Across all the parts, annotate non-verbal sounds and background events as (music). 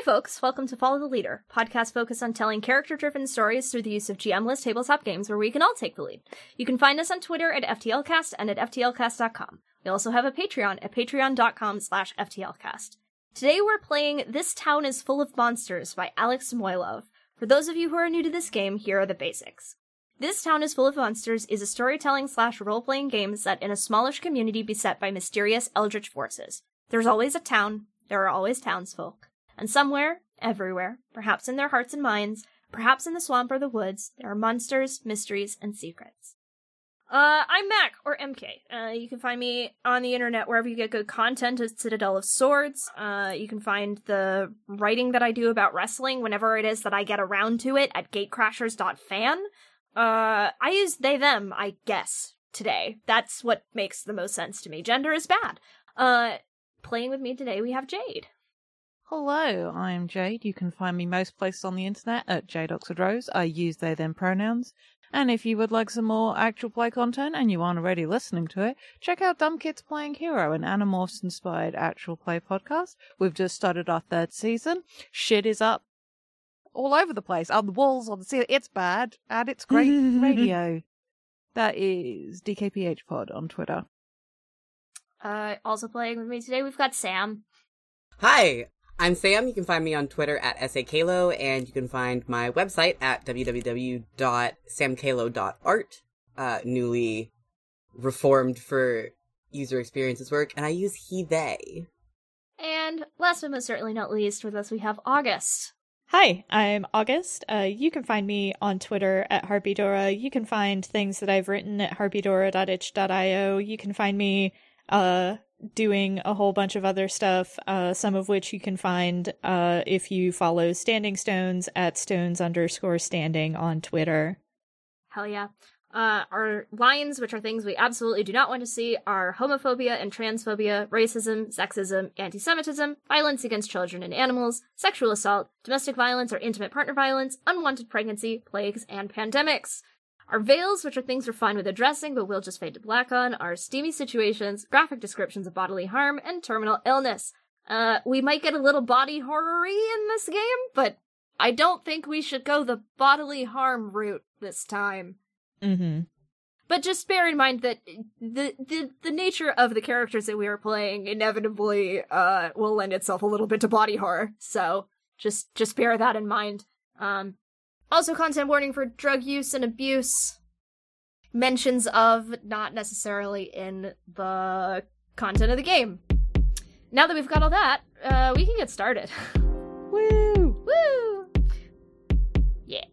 Hi, folks. Welcome to Follow the Leader, podcast focused on telling character driven stories through the use of GM-less tabletop games where we can all take the lead. You can find us on Twitter at FTLcast and at FTLcast.com. We also have a Patreon at patreon.com slash FTLcast. Today we're playing This Town is Full of Monsters by Alex Samoylov. For those of you who are new to this game, here are the basics. This Town is Full of Monsters is a storytelling slash role playing game set in a smallish community beset by mysterious eldritch forces. There's always a town, there are always townsfolk. And somewhere, everywhere, perhaps in their hearts and minds, perhaps in the swamp or the woods, there are monsters, mysteries, and secrets. Uh, I'm Mac, or MK. Uh, you can find me on the internet wherever you get good content at Citadel of Swords. Uh, you can find the writing that I do about wrestling whenever it is that I get around to it at gatecrashers.fan. Uh, I use they, them, I guess, today. That's what makes the most sense to me. Gender is bad. Uh, playing with me today, we have Jade. Hello, I'm Jade. You can find me most places on the internet at Jade Oxford Rose. I use they them pronouns. And if you would like some more actual play content and you aren't already listening to it, check out Dumb Kids Playing Hero, an Animorphs inspired actual play podcast. We've just started our third season. Shit is up all over the place, on the walls, on the ceiling. It's bad, and it's great (laughs) radio. That is DKPH Pod on Twitter. Uh, also playing with me today, we've got Sam. Hi, I'm Sam. You can find me on Twitter at SAKalo, and you can find my website at www.samkalo.art, uh, newly reformed for user experiences work, and I use he, they. And last but most certainly not least, with us we have August. Hi, I'm August. Uh, you can find me on Twitter at Harpydora. You can find things that I've written at harpydora.itch.io. You can find me uh, doing a whole bunch of other stuff, uh, some of which you can find uh, if you follow Standing Stones at stones underscore standing on Twitter. Hell yeah. Uh, our lines, which are things we absolutely do not want to see, are homophobia and transphobia, racism, sexism, anti-Semitism, violence against children and animals, sexual assault, domestic violence or intimate partner violence, unwanted pregnancy, plagues, and pandemics. Our veils, which are things we're fine with addressing but we'll just fade to black on, are steamy situations, graphic descriptions of bodily harm, and terminal illness. Uh, we might get a little body horror-y in this game, but I don't think we should go the bodily harm route this time. Mm-hmm. But just bear in mind that the the, the nature of the characters that we are playing inevitably uh, will lend itself a little bit to body horror. So just just bear that in mind. Um, also, content warning for drug use and abuse. Mentions of not necessarily in the content of the game. Now that we've got all that, uh, we can get started. Woo! Woo! Yeah.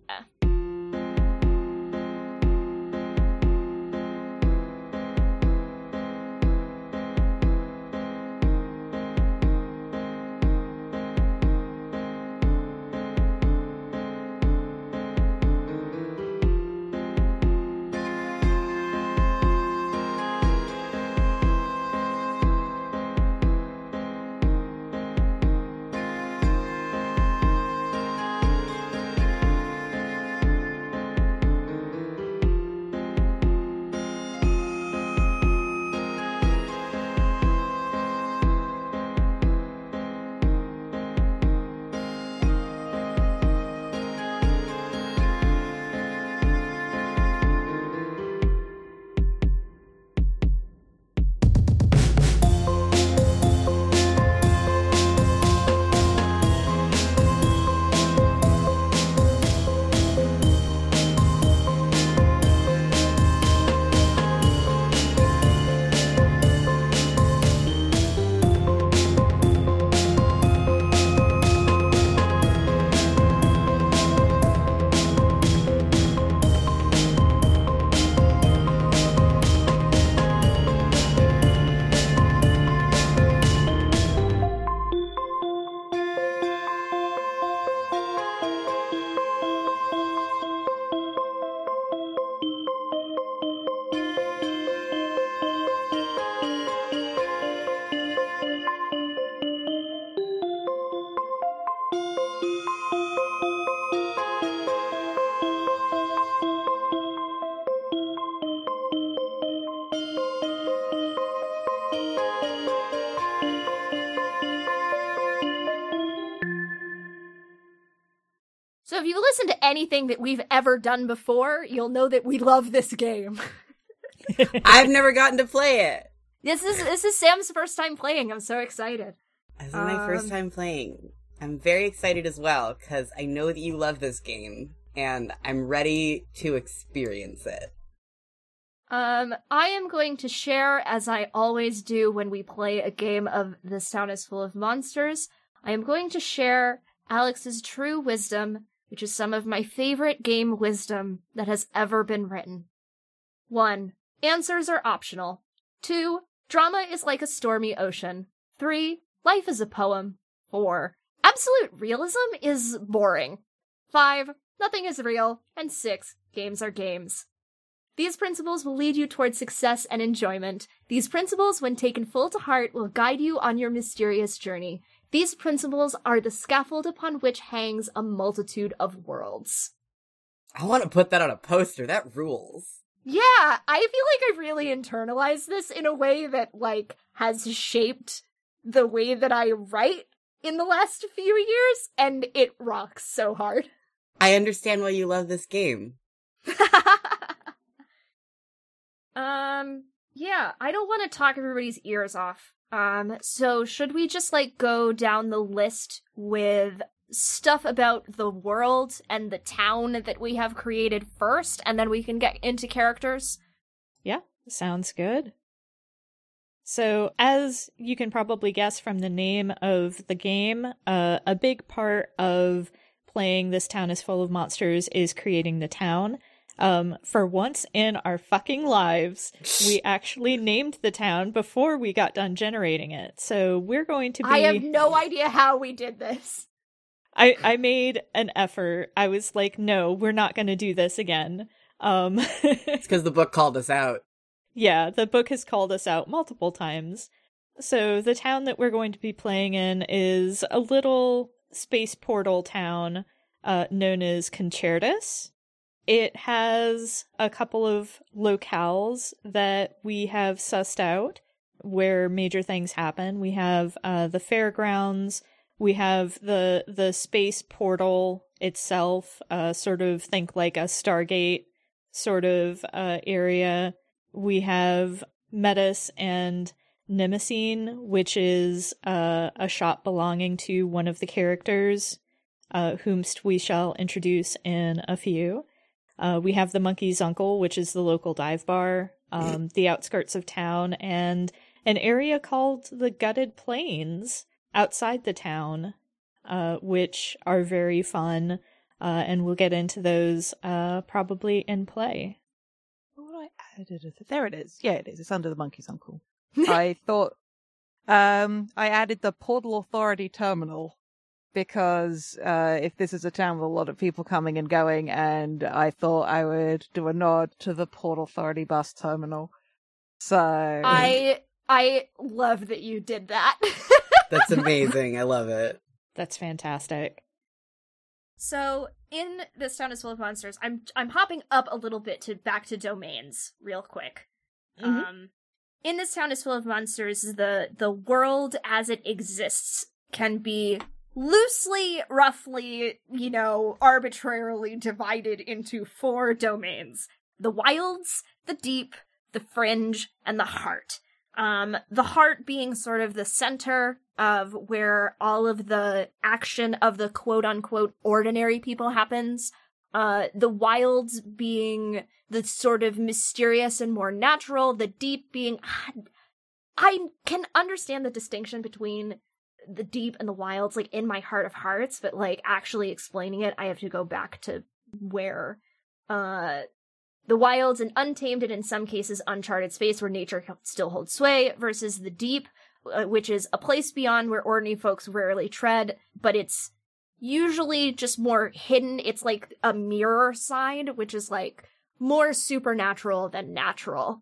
Anything that we've ever done before, you'll know that we love this game. (laughs) I've never gotten to play it. This is this is Sam's first time playing. I'm so excited. This is my first Um, time playing. I'm very excited as well because I know that you love this game and I'm ready to experience it. Um, I am going to share, as I always do when we play a game of This Town is Full of Monsters, I am going to share Alex's true wisdom, which is some of my favorite game wisdom that has ever been written. 1. Answers are optional. 2. Drama is like a stormy ocean. 3. Life is a poem. 4. Absolute realism is boring. 5. Nothing is real. And 6. Games are games. These principles will lead you towards success and enjoyment. These principles, when taken full to heart, will guide you on your mysterious journey. These principles are the scaffold upon which hangs a multitude of worlds. I want to put that on a poster. That rules. Yeah, I feel like I've really internalized this in a way that, like, has shaped the way that I write in the last few years, and it rocks so hard. I understand why you love this game. (laughs) um, yeah, I don't want to talk everybody's ears off. Um, so should we just like go down the list with stuff about the world and the town that we have created first, and then we can get into characters? Yeah, sounds good. So, as you can probably guess from the name of the game, uh, a big part of playing This Town is Full of Monsters is creating the town. Um, for once in our fucking lives, we (laughs) actually named the town before we got done generating it. So, we're going to be. I have no idea how we did this. I, I made an effort. I was like, no, we're not going to do this again. Um, (laughs) It's because the book called us out. yeah, the book has called us out multiple times. So the town that we're going to be playing in is a little space portal town uh, known as Concertus. It has a couple of locales that we have sussed out where major things happen. We have uh, the fairgrounds. We have the the space portal itself, uh, sort of think like a Stargate sort of uh, area. We have Metis and Mnemosyne, which is uh, a shop belonging to one of the characters, uh, we shall introduce in a few. Uh, we have the Monkey's Uncle, which is the local dive bar, um, the outskirts of town, and an area called the Gutted Plains outside the town, uh, which are very fun, uh, and we'll get into those uh, probably in play. What I added? There it is. Yeah, it is. It's under the monkey's uncle. (laughs) I thought um I added the Portal Authority terminal because uh if this is a town with a lot of people coming and going and I thought I would do a nod to the Port Authority bus terminal. So I I love that you did that. (laughs) That's amazing. I love it. That's fantastic. So in this town is full of monsters. I'm I'm hopping up a little bit to back to domains real quick. Mhm. Um, in this town is full of monsters. The the world as it exists can be loosely, roughly, you know, arbitrarily divided into four domains: the wilds, the deep, the fringe, and the heart. Um, the heart being sort of the center of where all of the action of the quote unquote ordinary people happens. Uh, the wilds being the sort of mysterious and more natural, the deep being. (sighs) I can understand the distinction between the deep and the wilds, like in my heart of hearts, but like actually explaining it, I have to go back to where, uh, the wilds and untamed and in some cases uncharted space where nature still holds sway versus the deep, uh, which is a place beyond where ordinary folks rarely tread, but it's usually just more hidden. It's like a mirror side, which is like more supernatural than natural.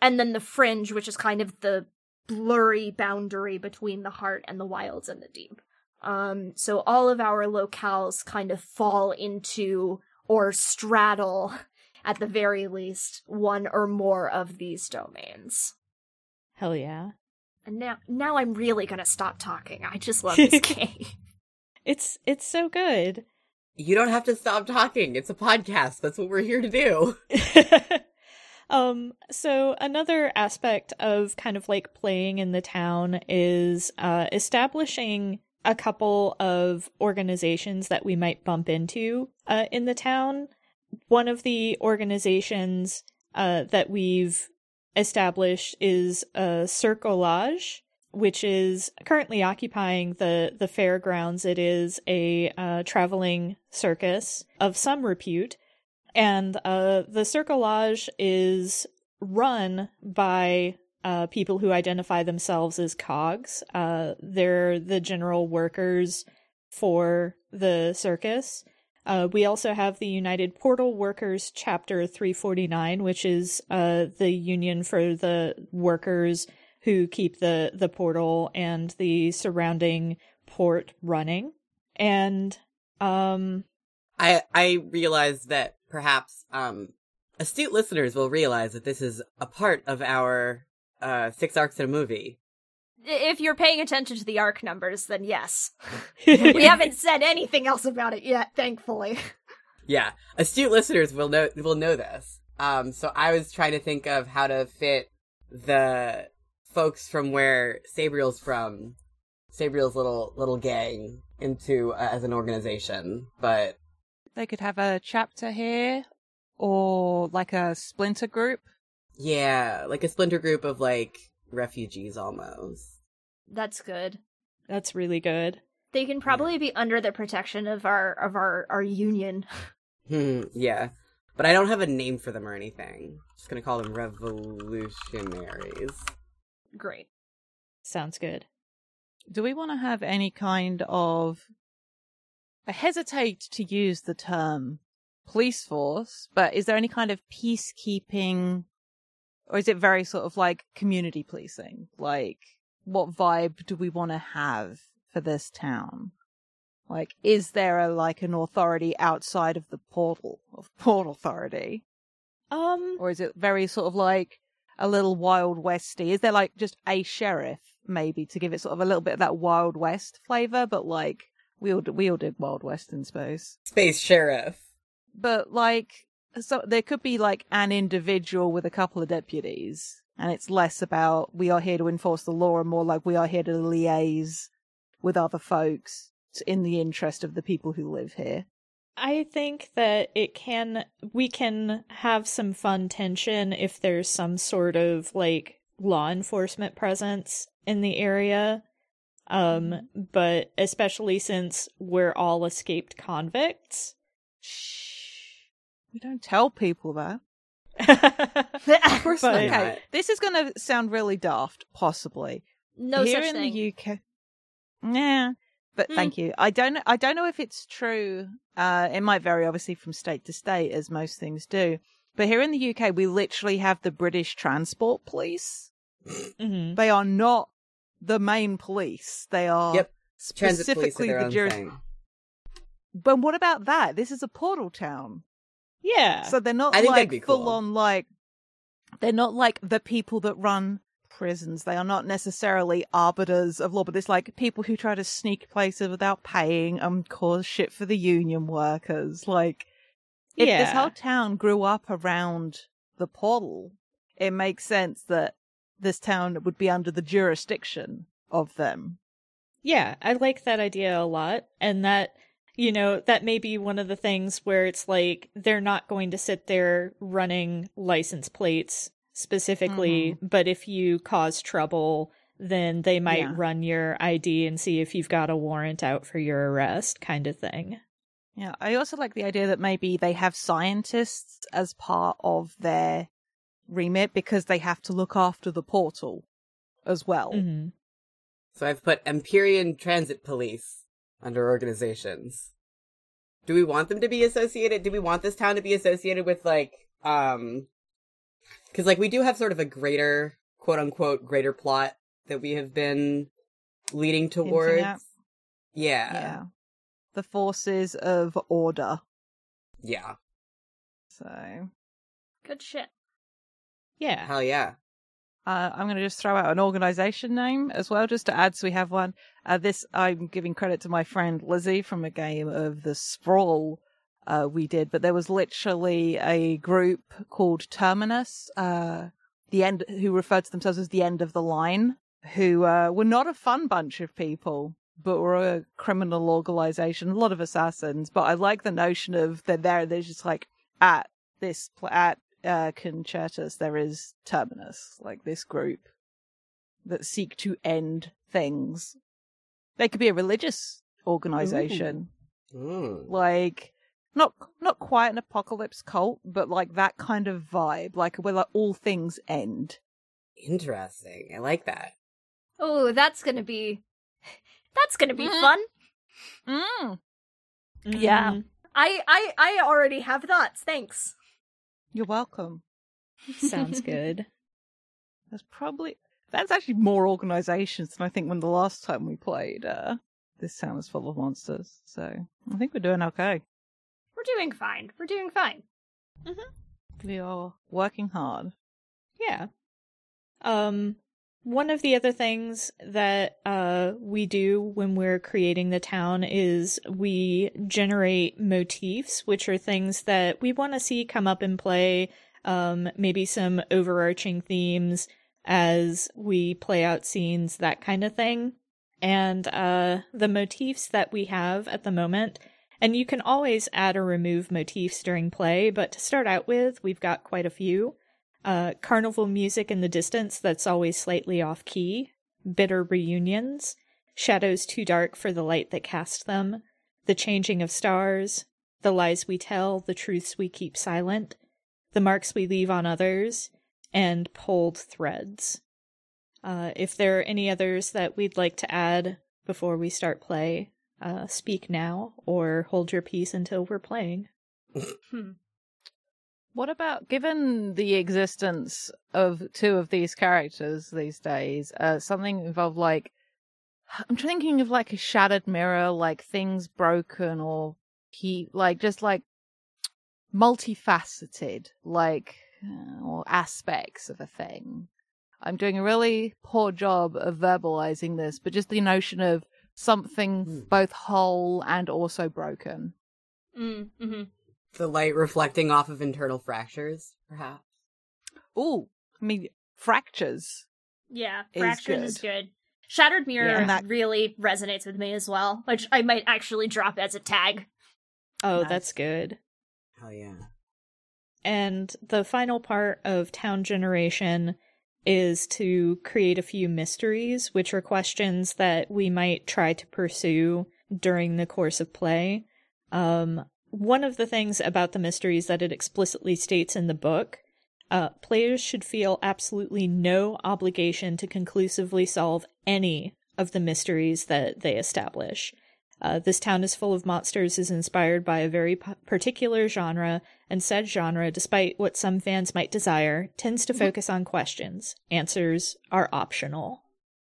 And then the fringe, which is kind of the blurry boundary between the heart and the wilds and the deep. Um, so all of our locales kind of fall into or straddle, (laughs) at the very least, one or more of these domains. Hell yeah. And now, now I'm really gonna stop talking. I just love this (laughs) game. It's it's so good. You don't have to stop talking. It's a podcast. That's what we're here to do. (laughs) um so another aspect of kind of like playing in the town is uh establishing a couple of organizations that we might bump into uh in the town. One of the organizations uh that we've established is a Circolage which is currently occupying the the fairgrounds. It is a uh, traveling circus of some repute, and uh, the Circolage is run by uh, people who identify themselves as cogs. Uh, they're the general workers for the circus. Uh, we also have the United Portal Workers Chapter 349, which is uh, the union for the workers who keep the the portal and the surrounding port running. And um I I realize that perhaps um astute listeners will realize that this is a part of our uh six arcs in a movie. If you're paying attention to the arc numbers, then yes. (laughs) we haven't said anything else about it yet, thankfully. Yeah, astute listeners will know will know this. Um, so I was trying to think of how to fit the folks from where Sabriel's from, Sabriel's little little gang, into uh, as an organization. But They could have a chapter here or like a splinter group. yeah, like a splinter group of like refugees almost. That's good. that's really good. They can probably be under the protection of our of our our union. (laughs) Hmm, yeah. But I don't have a name for them or anything. Just gonna call them revolutionaries. Great. Sounds good. Do we want to have any kind of. I hesitate to use the term police force, but is there any kind of peacekeeping, or is it very sort of like community policing? Like, what vibe do we want to have for this town? Like, is there a, like an authority outside of the portal of Port Authority, Um or is it very sort of like a little Wild Westy? Is there like just a sheriff maybe to give it sort of a little bit of that Wild West flavor, but like we all we all did Wild West in space, Space Sheriff. but like so there could be like an individual with a couple of deputies, and it's less about we are here to enforce the law and more like we are here to liaise with other folks in the interest of the people who live here. I think that it can we can have some fun tension if there's some sort of like law enforcement presence in the area. Um but especially since we're all escaped convicts. Shh. We don't tell people that. (laughs) Of course But- not. Okay, this is going to sound really daft, possibly. no Here such in thing. the UK. Yeah, but Hmm. thank you. I don't. I don't know if it's true. Uh, it might vary, obviously, from state to state, as most things do. But here in the UK, we literally have the British Transport Police. hmm They are not the main police. They are Yep. Transit are specifically the own thing. But what about that? This is a portal town. Yeah. So they're not I think like full cool. on like they're not like the people that run prisons. They are not necessarily arbiters of law, but it's like people who try to sneak places without paying and cause shit for the union workers. Like if this whole town grew up around the portal, it makes sense that this town would be under the jurisdiction of them. Yeah, I like that idea a lot. And that, you know, that may be one of the things where it's like they're not going to sit there running license plates specifically, mm-hmm. but if you cause trouble, then they might Yeah. run your ID and see if you've got a warrant out for your arrest, kind of thing. Yeah, I also like the idea that maybe they have scientists as part of their remit because they have to look after the portal as well. hmm So I've put Empyrean Transit Police under organizations. Do we want them to be associated? Do we want this town to be associated with like, um, cause like we do have sort of a greater, quote unquote, greater plot that we have been leading towards. Yeah. Yeah. The forces of order. Yeah. So Good shit. Yeah. Hell yeah. Uh, I'm going to just throw out an organization name as well, just to add so we have one. Uh, this, I'm giving credit to my friend Lizzie from a game of the Sprawl uh, we did, but there was literally a group called Terminus, uh, the end, who referred to themselves as the end of the line, who uh, were not a fun bunch of people, but were a criminal organization, a lot of assassins. But I like the notion of they're there, they're just like at this, at uh, Concertus, there is Terminus, like this group that seek to end things. They could be a religious organization, Mm. like not not quite an apocalypse cult, but like that kind of vibe, like where like all things end. Interesting. I like that. Oh, that's gonna be. That's gonna be Mhm. fun. Mm. Mm-hmm. Yeah. I, I, I already have thoughts. Thanks. You're welcome. Sounds good. (laughs) There's probably that's actually more organizations than I think when the last time we played. Uh, this town is full of monsters, so I think we're doing okay. We're doing fine. We're doing fine. We are working hard. Yeah. Um one of the other things that uh we do when we're creating the town is we generate motifs, which are things that we want to see come up in play, um maybe some overarching themes as we play out scenes, that kind of thing. And uh the motifs that we have at the moment and you can always add or remove motifs during play, but to start out with, we've got quite a few uh, carnival music in the distance that's always slightly off key, bitter reunions, shadows too dark for the light that cast them, the changing of stars, the lies we tell, the truths we keep silent, the marks we leave on others, and pulled threads. Uh, if there are any others that we'd like to add before we start play, uh, speak now or hold your peace until we're playing. Hmm. What about given the existence of two of these characters these days, uh, something involved like I'm thinking of like a shattered mirror, like things broken or he like just like multifaceted, like uh, or aspects of a thing. I'm doing a really poor job of verbalizing this, but just the notion of something Hmm. both whole and also broken. Mm, hmm The light reflecting off of internal fractures, perhaps. Ooh, I mean fractures. Yeah, Is Fraction is good. good. Shattered Mirror Yeah. That- really resonates with me as well, which I might actually drop as a tag. Oh, Nice. that's good. Hell yeah. And the final part of Town Generation is to create a few mysteries, which are questions that we might try to pursue during the course of play. Um, one of the things about the mysteries that it explicitly states in the book uh, players should feel absolutely no obligation to conclusively solve any of the mysteries that they establish. Uh, this town is full of monsters is inspired by a very p- particular genre, and said genre, despite what some fans might desire, tends to focus on questions. Answers are optional.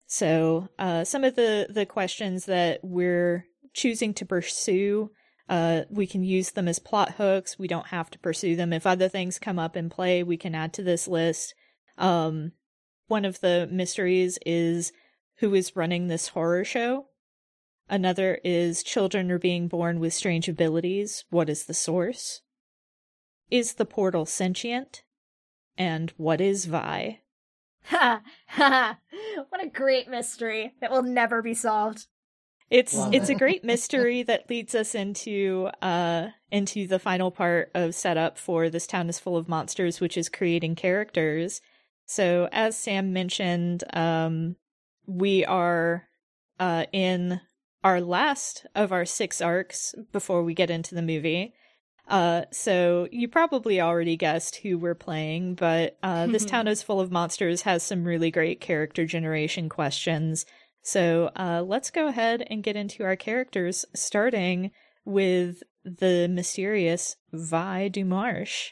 So, uh, some of the, the questions that we're choosing to pursue, uh, we can use them as plot hooks. We don't have to pursue them. If other things come up in play, we can add to this list. Um, one of the mysteries is who is running this horror show. Another is children are being born with strange abilities. What is the source? Is the portal sentient? And what is Vi? Ha ha! What a great mystery that will never be solved. It's Love it's a (laughs) great mystery that leads us into uh into the final part of setup for this town is full of monsters, which is creating characters. So as Sam mentioned, um we are uh in our last of our six arcs before we get into the movie. Uh, so you probably already guessed who we're playing, but uh, this (laughs) town is full of monsters has some really great character generation questions. So uh, let's go ahead and get into our characters, starting with the mysterious Vi Dumarche.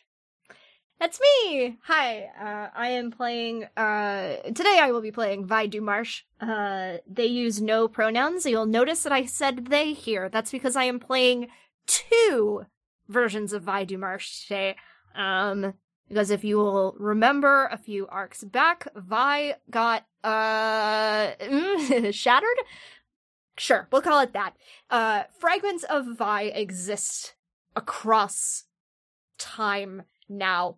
That's me! Hi, uh, I am playing, uh, today I will be playing Vi Dumarche. Uh, they use no pronouns. You'll notice that I said they here. That's because I am playing two versions of Vi Dumarche today. Um, Because if you will remember a few arcs back, Vi got uh (laughs) shattered. Sure, we'll call it that. Uh, fragments of Vi exist across time now.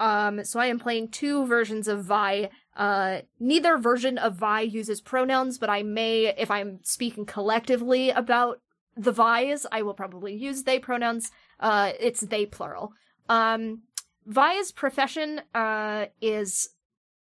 Um, so I am playing two versions of Vi. Uh, neither version of Vi uses pronouns, but I may, if I'm speaking collectively about the Vi's, I will probably use they pronouns. Uh, it's they plural. Um, Vi's profession, uh, is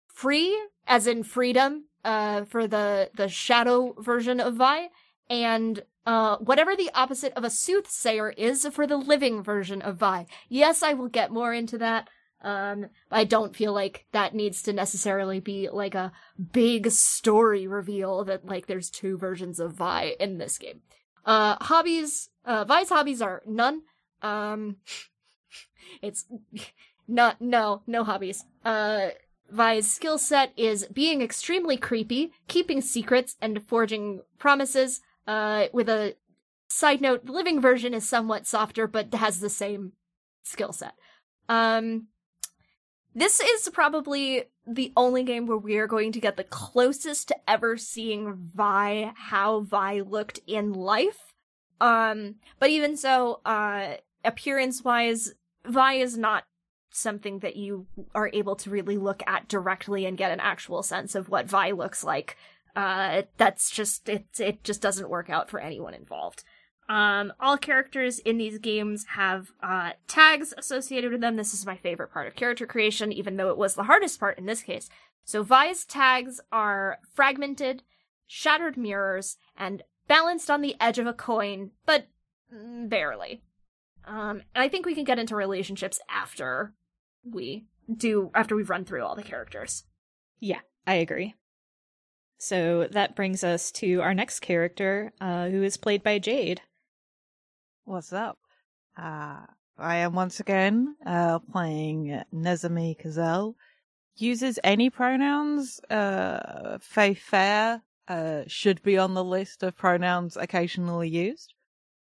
free, as in freedom, uh, for the, the shadow version of Vi, and uh, whatever the opposite of a soothsayer is for the living version of Vi. Yes, I will get more into that. Um, I don't feel like that needs to necessarily be like a big story reveal that like there's two versions of Vi in this game. Uh, hobbies, uh, Vi's hobbies are none. Um, (laughs) it's not, no, no hobbies. Uh, Vi's skill set is being extremely creepy, keeping secrets, and forging promises. Uh, with a side note, the living version is somewhat softer, but has the same skill set. Um, this is probably the only game where we are going to get the closest to ever seeing Vi how Vi looked in life. Um, but even so, uh, appearance wise, Vi is not something that you are able to really look at directly and get an actual sense of what Vi looks like. Uh, that's just, it, it just doesn't work out for anyone involved. Um, all characters in these games have uh, tags associated with them. This is my favorite part of character creation, even though it was the hardest part in this case. So Vi's tags are fragmented, shattered mirrors, and balanced on the edge of a coin, but barely. Um, and I think we can get into relationships after we do after we've run through all the characters. Yeah, I agree. So that brings us to our next character, uh, who is played by Jade. What's up? Uh, I am once again uh, playing Nezumi Kazel. Uses any pronouns. Uh, Fae faer uh, should be on the list of pronouns occasionally used.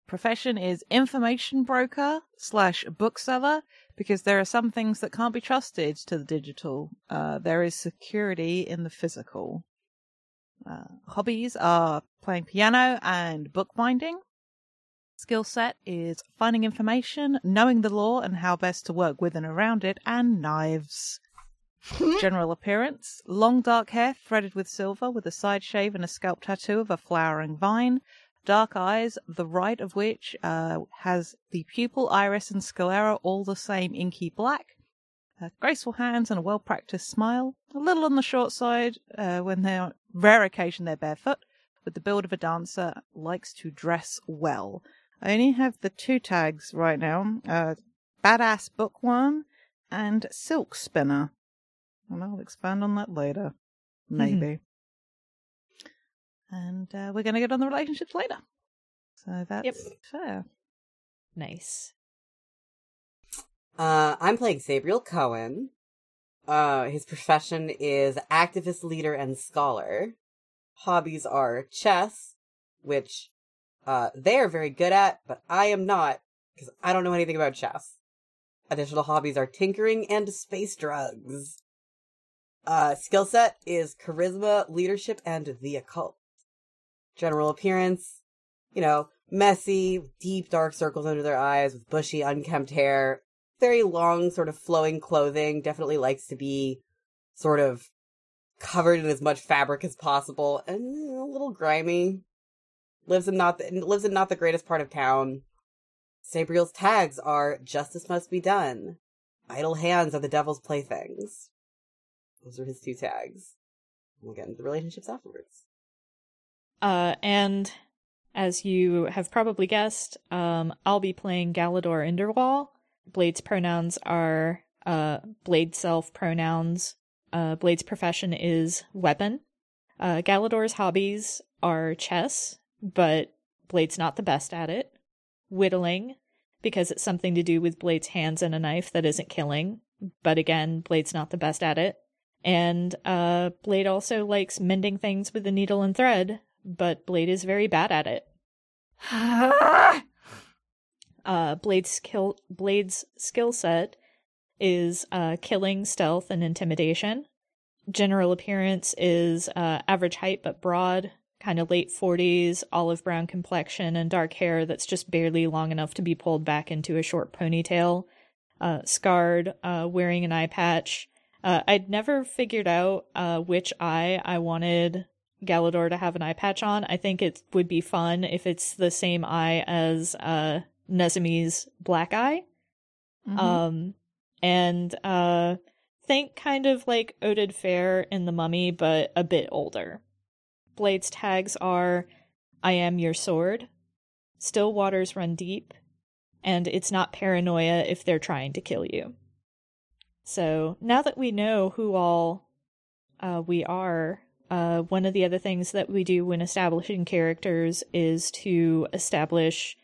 Profession is information broker slash bookseller because there are some things that can't be trusted to the digital. Uh, there is security in the physical. Uh, hobbies are playing piano and bookbinding. Skill set is finding information, knowing the law and how best to work with and around it, and knives. (laughs) General appearance long dark hair threaded with silver, with a side shave and a scalp tattoo of a flowering vine. Dark eyes, the right of which uh, has the pupil, iris, and sclera all the same inky black. Uh, graceful hands and a well practiced smile. A little on the short side uh, when they're rare occasion they're barefoot. With the build of a dancer, likes to dress well. I only have the two tags right now uh, Badass Bookworm and Silk Spinner. And I'll expand on that later. Maybe. And uh, we're going to get on the relationships later. So that's Yep. fair. Nice. Uh, I'm playing Sabriel Cohen. Uh, his profession is activist, leader, and scholar. Hobbies are chess, which, uh, they are very good at, but I am not, because I don't know anything about chess. Additional hobbies are tinkering and space drugs. Uh, skill set is charisma, leadership, and the occult. General appearance, you know, messy, deep dark circles under their eyes with bushy, unkempt hair, very long, sort of flowing clothing. Definitely likes to be sort of covered in as much fabric as possible, and a little grimy. Lives in not the, lives in not the greatest part of town. Sabriel's tags are "Justice must be done." Idle hands are the devil's playthings. Those are his two tags. We'll get into the relationships afterwards. Uh, and as you have probably guessed, um, I'll be playing Galador Enderwall. Blade's pronouns are uh, Blade self pronouns. Uh, Blade's profession is weapon. Uh, Galador's hobbies are chess, but Blade's not the best at it. Whittling, because it's something to do with Blade's hands and a knife that isn't killing, but again, Blade's not the best at it. And uh, Blade also likes mending things with a needle and thread, but Blade is very bad at it. (sighs) Uh, Blade's skill Blade's skill set is uh, killing, stealth, and intimidation. General appearance is uh, average height but broad, kind of late 40s, olive brown complexion, and dark hair that's just barely long enough to be pulled back into a short ponytail. Uh, scarred, uh, wearing an eye patch. Uh, I'd never figured out uh, which eye I wanted Galador to have an eye patch on. I think it would be fun if it's the same eye as uh, Nezumi's black eye. Mhm. Um, and uh, think kind of like Oded Fehr in The Mummy, but a bit older. Blade's tags are I am your sword, still waters run deep, and it's not paranoia if they're trying to kill you. So now that we know who all uh, we are, uh, one of the other things that we do when establishing characters is to establish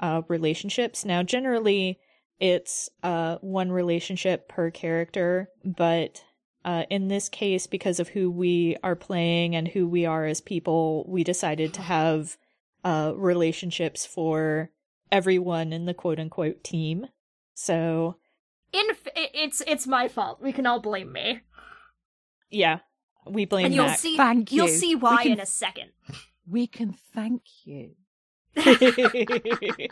uh, relationships. Now, generally, it's uh, one relationship per character, but uh, in this case, because of who we are playing and who we are as people, we decided to have uh, relationships for everyone in the quote unquote team. So, In it's it's my fault. We can all blame me, yeah, we blame and you'll Mac. see. Thank You'll see why can- in a second. We can thank you. (laughs) (laughs) (laughs)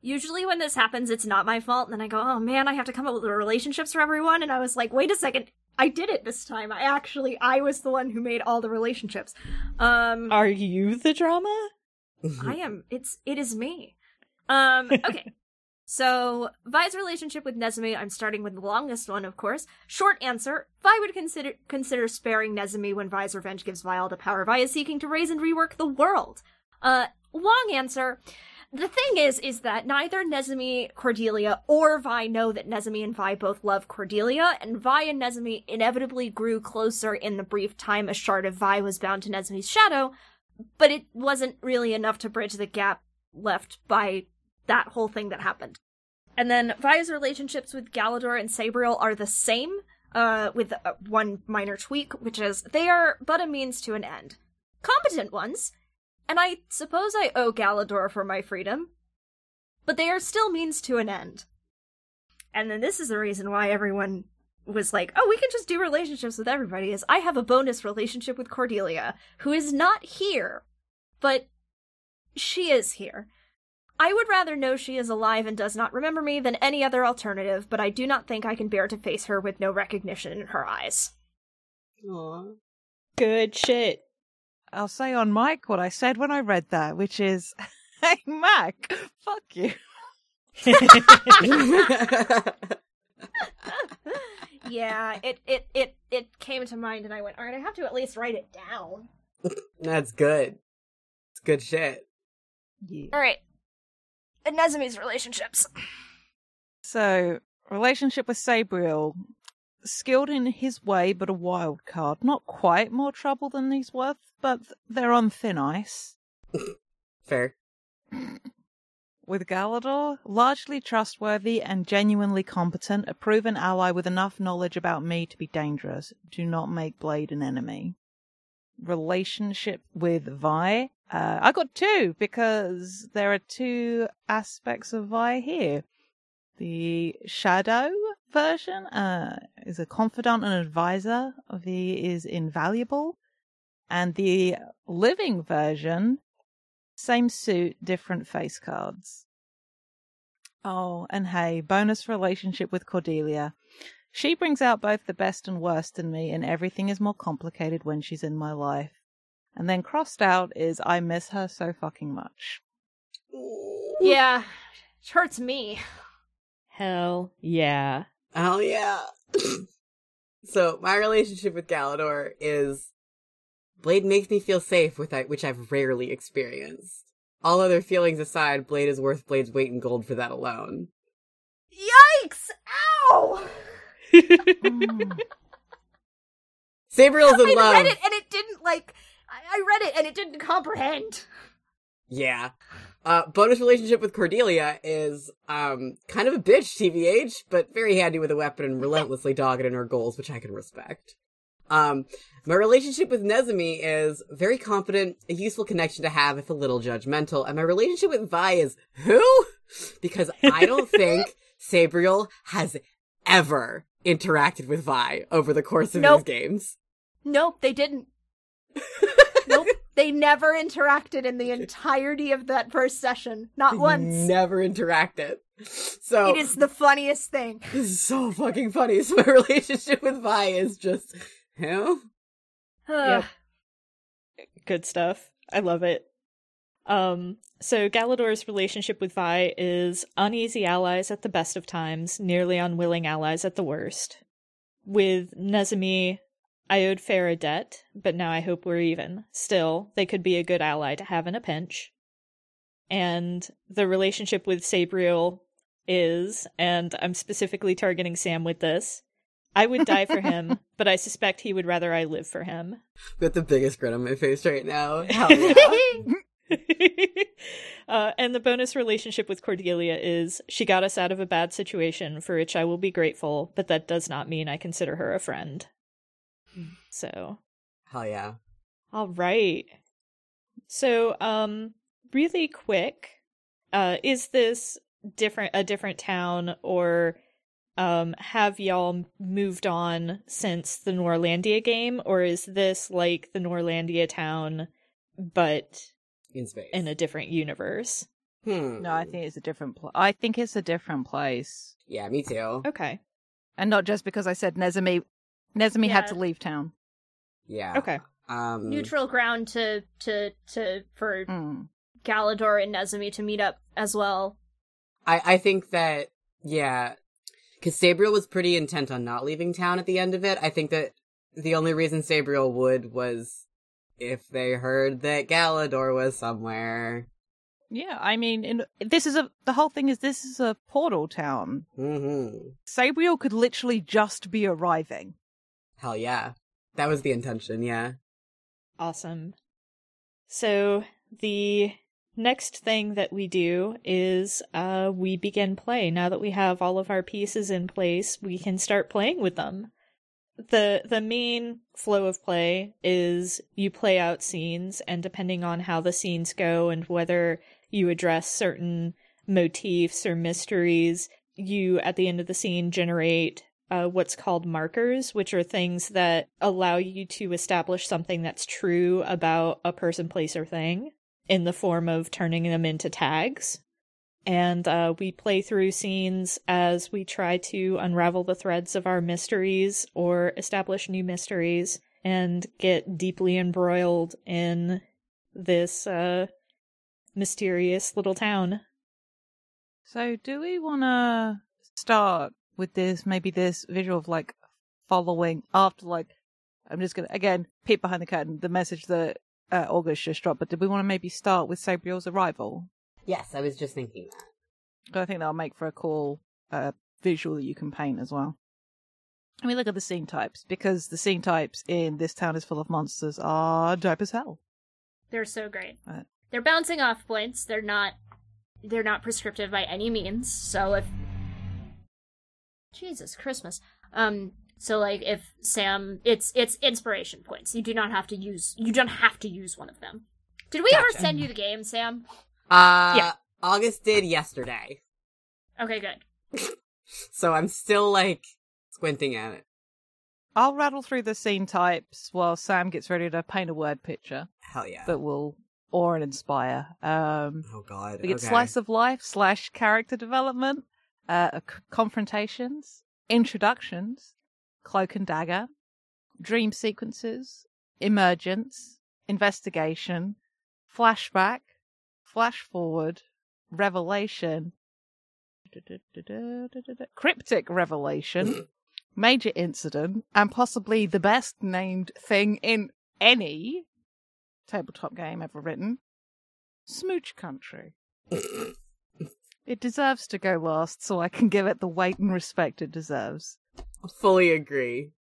Usually, when this happens, it's not my fault, and then I go, "Oh man, I have to come up with relationships for everyone." And I was like, "Wait a second, I did it this time. I actually, I was the one who made all the relationships." Um, are you the drama? I am. It's it is me. Um. Okay. So Vi's relationship with Nezumi. I'm starting with the longest one, of course. Short answer: Vi would consider consider sparing Nezumi when Vi's revenge gives Vi all the power Vi is seeking to raise and rework the world. Uh. Long answer. The thing is, is that neither Nezumi, Cordelia, or Vi know that Nezumi and Vi both love Cordelia, and Vi and Nezumi inevitably grew closer in the brief time a shard of Vi was bound to Nezumi's shadow, but it wasn't really enough to bridge the gap left by that whole thing that happened. And then Vi's relationships with Galador and Sabriel are the same, uh, with uh, one minor tweak, which is they are but a means to an end. Competent ones, and I suppose I owe Galador for my freedom, but they are still means to an end. And then this is the reason why everyone was like, oh, we can just do relationships with everybody, is I have a bonus relationship with Cordelia, who is not here, but she is here. I would rather know she is alive and does not remember me than any other alternative, but I do not think I can bear to face her with no recognition in her eyes. Aw. Good shit. I'll say on mic what I said when I read that, which is, (laughs) "Hey Mac, fuck you." (laughs) yeah, it, it, it, it came to mind and I went, alright, I have to at least write it down. (laughs) That's good. It's good shit. Yeah. Alright. Nezumi's relationships. So, relationship with Sabriel, skilled in his way, but a wild card. Not quite more trouble than he's worth, but they're on thin ice. (laughs) Fair. With Galador, largely trustworthy and genuinely competent, a proven ally with enough knowledge about me to be dangerous. Do not make Blade an enemy. Relationship with Vi. Uh, I got two because there are two aspects of Vi here. The Shadow version uh, is a confidant and advisor. Vi is invaluable. And the living version same suit, different face cards. Oh, and hey, bonus relationship with Cordelia. She brings out both the best and worst in me, and everything is more complicated when she's in my life. And then crossed out is I miss her so fucking much. Yeah, it hurts me. Hell yeah. Hell yeah. (clears throat) so my relationship with Galador is Blade makes me feel safe, with which I've rarely experienced. All other feelings aside, Blade is worth Blade's weight in gold for that alone. Yikes! Ow! Mm. (laughs) Sabriel's in I love. read it and it didn't, like, I, I read it and it didn't comprehend. Yeah. Uh, bonus relationship with Cordelia is, um, kind of a bitch, TVH, but very handy with a weapon and relentlessly dogged in her goals, which I can respect. Um, my relationship with Nezumi is very confident, a useful connection to have if a little judgmental, and my relationship with Vi is who? Because I don't (laughs) think Sabriel has ever interacted with Vi over the course of Nope. these games. Nope, they didn't. (laughs) nope, they never interacted in the entirety of that first session. Not once. Never interacted. So It is the funniest thing. (laughs) this is so fucking funny. (laughs) So my relationship with Vi is just him. (sighs) Yep. Good stuff. I love it. Um, so Galador's relationship with Vi is uneasy allies at the best of times, nearly unwilling allies at the worst. With Nezumi, I owed faer a debt, but now I hope we're even. Still, they could be a good ally to have in a pinch. And the relationship with Sabriel is, and I'm specifically targeting Sam with this, I would die for him, (laughs) but I suspect he would rather I live for him. Got the biggest grin on my face right now. Hell (laughs) yeah. (laughs) uh, and the bonus relationship with Cordelia is she got us out of a bad situation for which I will be grateful, but that does not mean I consider her a friend. So, Hell yeah. all right. So, um, really quick, uh, is this different a different town or um have y'all moved on since the Norlandia game or is this like the Norlandia town but In space. in a different universe? hmm. No, I think it's a different. Pl- I think it's a different place, Yeah, me too. Okay. and not just because I said Nezumi. Nezumi had to leave town. Yeah. Okay. Um. Neutral ground to to to for Mm. Galador and Nezumi to meet up as well. I I think that yeah, because Sabriel was pretty intent on not leaving town at the end of it. I think that the only reason Sabriel would was if they heard that Galador was somewhere. Yeah, I mean, in, this is a. The whole thing is this is a portal town. Mm-hmm. Sabriel could literally just be arriving. Hell yeah, that was the intention. Yeah. Awesome. So the next thing that we do is uh we begin play. Now that we have all of our pieces in place, we can start playing with them. The the main flow of play is you play out scenes and depending on how the scenes go and whether you address certain motifs or mysteries, you at the end of the scene generate uh, what's called markers, which are things that allow you to establish something that's true about a person, place, or thing in the form of turning them into tags. And uh, we play through scenes as we try to unravel the threads of our mysteries or establish new mysteries and get deeply embroiled in this uh, mysterious little town. So, do we want to start with this? Maybe this visual of like following after, like, I'm just gonna again peek behind the curtain. The message that uh, August just dropped, but did we want to maybe start with Sabriel's arrival? Yes, I was just thinking that. 'Cause I think that'll make for a cool uh, visual that you can paint as well. I mean, look at the scene types because the scene types in this town is full of monsters are dope as hell. They're so great. Right. They're bouncing off points. They're not they're not prescriptive by any means. So if Jesus Christmas. Um so like if Sam it's it's inspiration points. You do not have to use you don't have to use one of them. Did we ever send you the game, Sam? Uh, Yeah. August did yesterday, Okay, good. (laughs) so I'm still like squinting at it. I'll rattle through the scene types while Sam gets ready to paint a word picture Hell yeah. that will awe and inspire. Um, oh god. we get okay. slice of life slash character development, uh, c- confrontations, introductions, cloak and dagger, dream sequences, emergence, investigation, flashback, flash forward, revelation, cryptic revelation, major incident, and possibly the best named thing in any tabletop game ever written Smooch Country. It deserves to go last so I can give it the weight and respect it deserves. Fully agree.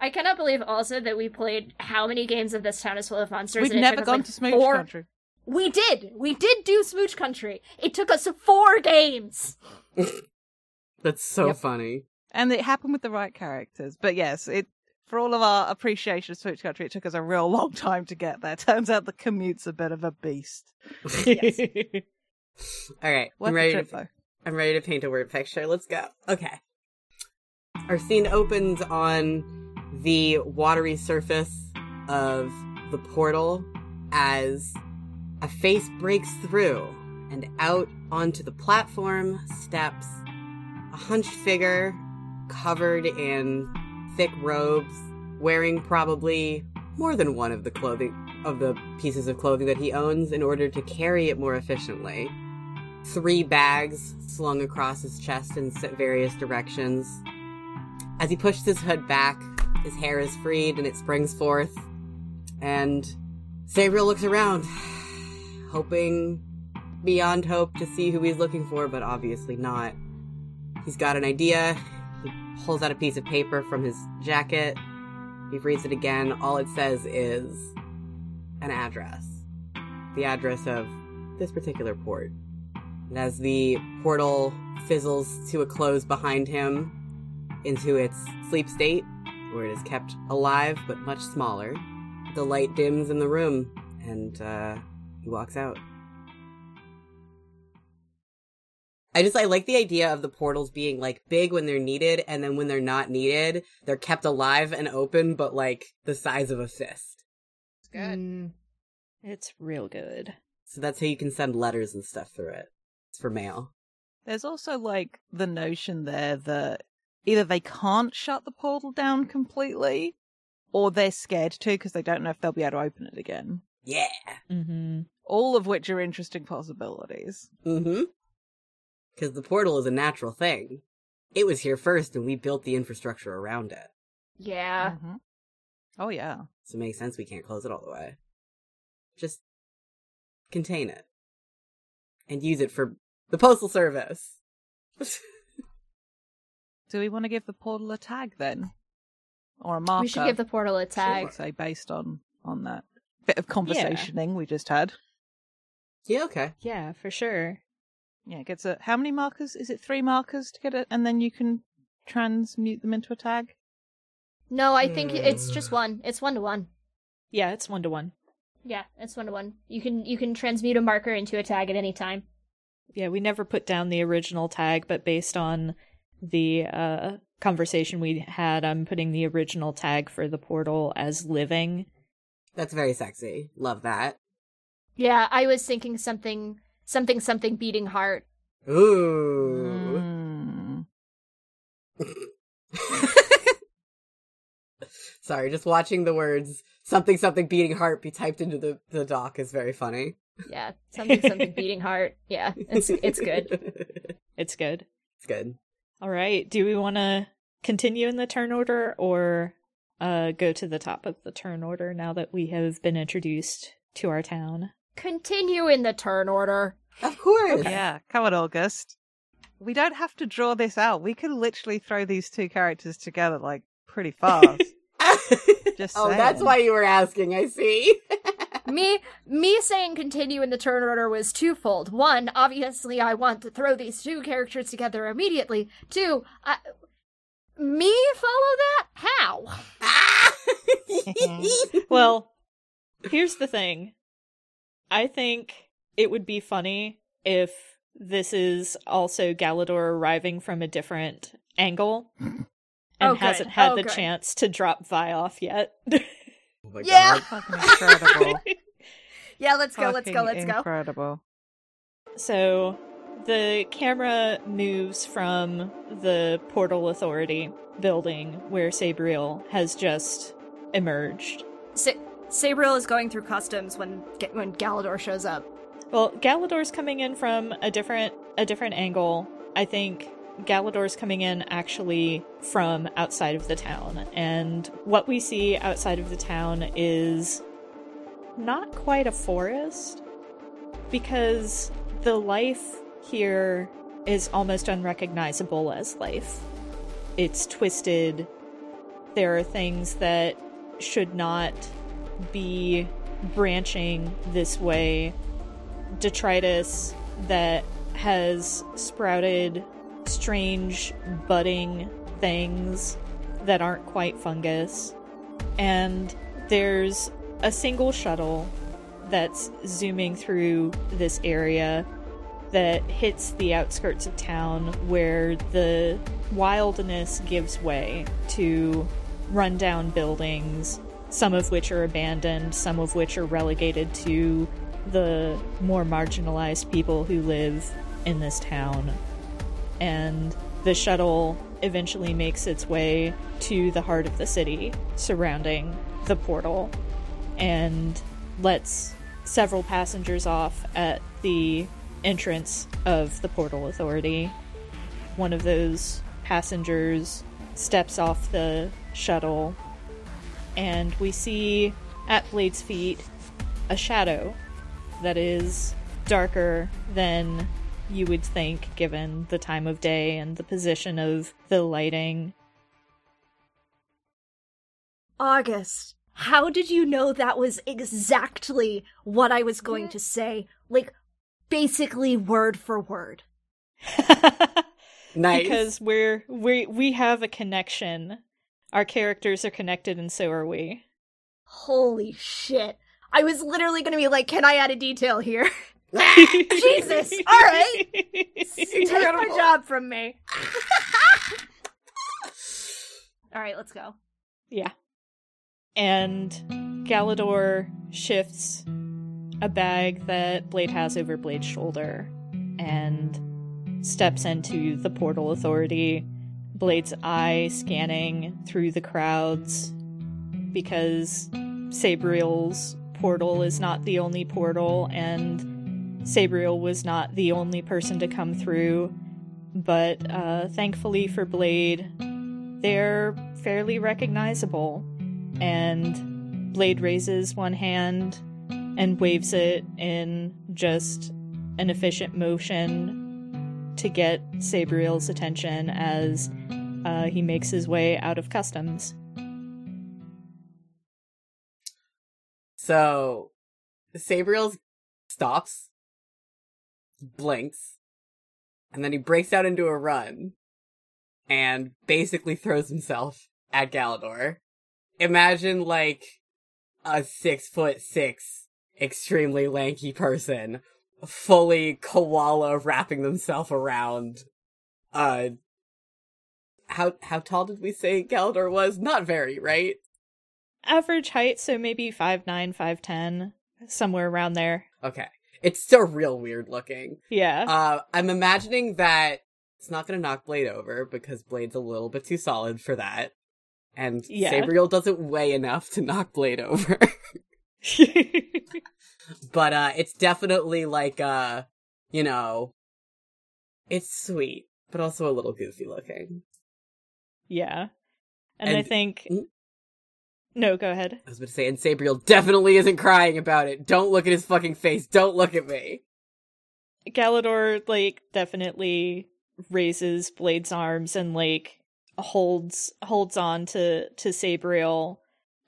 I cannot believe also that we played how many games of this town is full of monsters. We've never gone like, to Smooch four- Country. We did. We did do Smooch Country. It took us four games. (laughs) That's so Yep. funny. And it happened with the right characters. But yes, it for all of our appreciation of Smooch Country, it took us a real long time to get there. (laughs) Turns out the commute's a bit of a beast. (laughs) All right, I'm ready. trip, To. I'm ready to paint a word picture. Let's go. Okay. Our scene opens on the watery surface of the portal as a face breaks through and out onto the platform steps a hunched figure covered in thick robes, wearing probably more than one of the clothing of the pieces of clothing that he owns in order to carry it more efficiently. Three bags slung across his chest in various directions. As he pushes his hood back, his hair is freed and it springs forth. And Sabriel looks around, hoping beyond hope to see who he's looking for, but obviously not. He's got an idea. He pulls out a piece of paper from his jacket. He reads it again. All it says is an address. The address of this particular port. And as the portal fizzles to a close behind him into its sleep state, where it is kept alive but much smaller, the light dims in the room and uh, he walks out. I just I like the idea of the portals being like big when they're needed, and then when they're not needed, they're kept alive and open, but like the size of a fist. It's good. Mm, it's real good. So that's how you can send letters and stuff through it. It's for mail. There's also like the notion there that either they can't shut the portal down completely, or they're scared to because they don't know if they'll be able to open it again. Yeah. Mm-hmm. All of which are interesting possibilities. Mm-hmm. Because the portal is a natural thing. It was here first, and we built the infrastructure around it. Yeah. Mm-hmm. Oh yeah. So it makes sense we can't close it all the way. Just contain it. And use it for the postal service. (laughs) Do we want to give the portal a tag then, or a marker? We should give the portal a tag. Say based on on that bit of conversationing we just had. yeah, okay. Yeah, for sure. Yeah, it gets a how many markers? Is it three markers to get it, and then you can transmute them into a tag? No, I think it's Hmm. just one. It's one to one. Yeah, it's one to one. Yeah, it's one to one. You can you can transmute a marker into a tag at any time. Yeah, we never put down the original tag, but based on the uh, conversation we had, I'm putting the original tag for the portal as living. That's very sexy. Love that. Yeah, I was thinking something something something beating heart. Ooh. Mm. (laughs) Sorry, just watching the words something something beating heart be typed into the, the doc is very funny. Yeah, something something beating heart. Yeah, it's it's good. (laughs) It's good. it's good. All right. Do we want to continue in the turn order or uh, go to the top of the turn order now that we have been introduced to our town? Continue in the turn order. Of course. Yeah, come on, August. We don't have to draw this out. We can literally throw these two characters together like pretty fast. (laughs) Just oh, that's why you were asking, I see. (laughs) Me me saying continue in the turn order was twofold. One, obviously I want to throw these two characters together immediately. Two, I, me follow that? How? Mm-hmm. Well, here's the thing. I think it would be funny if this is also Galador arriving from a different angle and Oh, hasn't had Oh, the good. chance to drop Vi off yet. (laughs) Oh my Yeah. God. Incredible. (laughs) Yeah, let's go, let's go, let's go. Incredible. So the camera moves from the Portal Authority building where Sabriel has just emerged. Sa- Sabriel is going through customs when when Galador shows up. Well, Galador's coming in from a different a different angle. I think Galador's coming in actually from outside of the town. And what we see outside of the town is not quite a forest because the life here is almost unrecognizable as life. It's twisted. There are things that should not be branching this way. Detritus that has sprouted strange budding things that aren't quite fungus. And there's a single shuttle that's zooming through this area that hits the outskirts of town where the wildness gives way to rundown buildings, some of which are abandoned, some of which are relegated to the more marginalized people who live in this town. And the shuttle eventually makes its way to the heart of the city surrounding the portal and lets several passengers off at the entrance of the portal authority. One of those passengers steps off the shuttle, and we see at Blade's feet a shadow that is darker than you would think given the time of day and the position of the lighting. August, how did you know that was exactly what I was going to say? Like, basically word for word. Nice. because we're we we have a connection. Our characters are connected and so are we. Holy shit. I was literally gonna be like, can I add a detail here? (laughs) Jesus! Alright! (laughs) Take my job from me. (laughs) Alright, let's go. Yeah. And Galador shifts a bag that Blade has over Blade's shoulder and steps into the portal authority. Blade's eye scanning through the crowds because Sabriel's portal is not the only portal, and Sabriel was not the only person to come through. But uh, thankfully for Blade, they're fairly recognizable. And Blade raises one hand and waves it in just an efficient motion to get Sabriel's attention as uh, he makes his way out of customs. So, Sabriel stops, blinks, and then he breaks out into a run and basically throws himself at Galador. Imagine like a six foot six, extremely lanky person, fully koala wrapping themselves around. Uh, how how tall did we say Galador was? Not very, right? Average height, so maybe five nine, five ten, somewhere around there. Okay. It's still real weird looking. Yeah. Uh, I'm imagining that it's not gonna knock Blade over because Blade's a little bit too solid for that. And Yeah. Sabriel doesn't weigh enough to knock Blade over. (laughs) (laughs) but uh it's definitely like uh you know it's sweet, but also a little goofy looking. yeah. And, I think. Mm. No, go ahead. I was gonna say, and Sabriel definitely isn't crying about it. Don't look at his fucking face. Don't look at me. Galador, like, definitely raises Blade's arms and, like, holds holds on to to Sabriel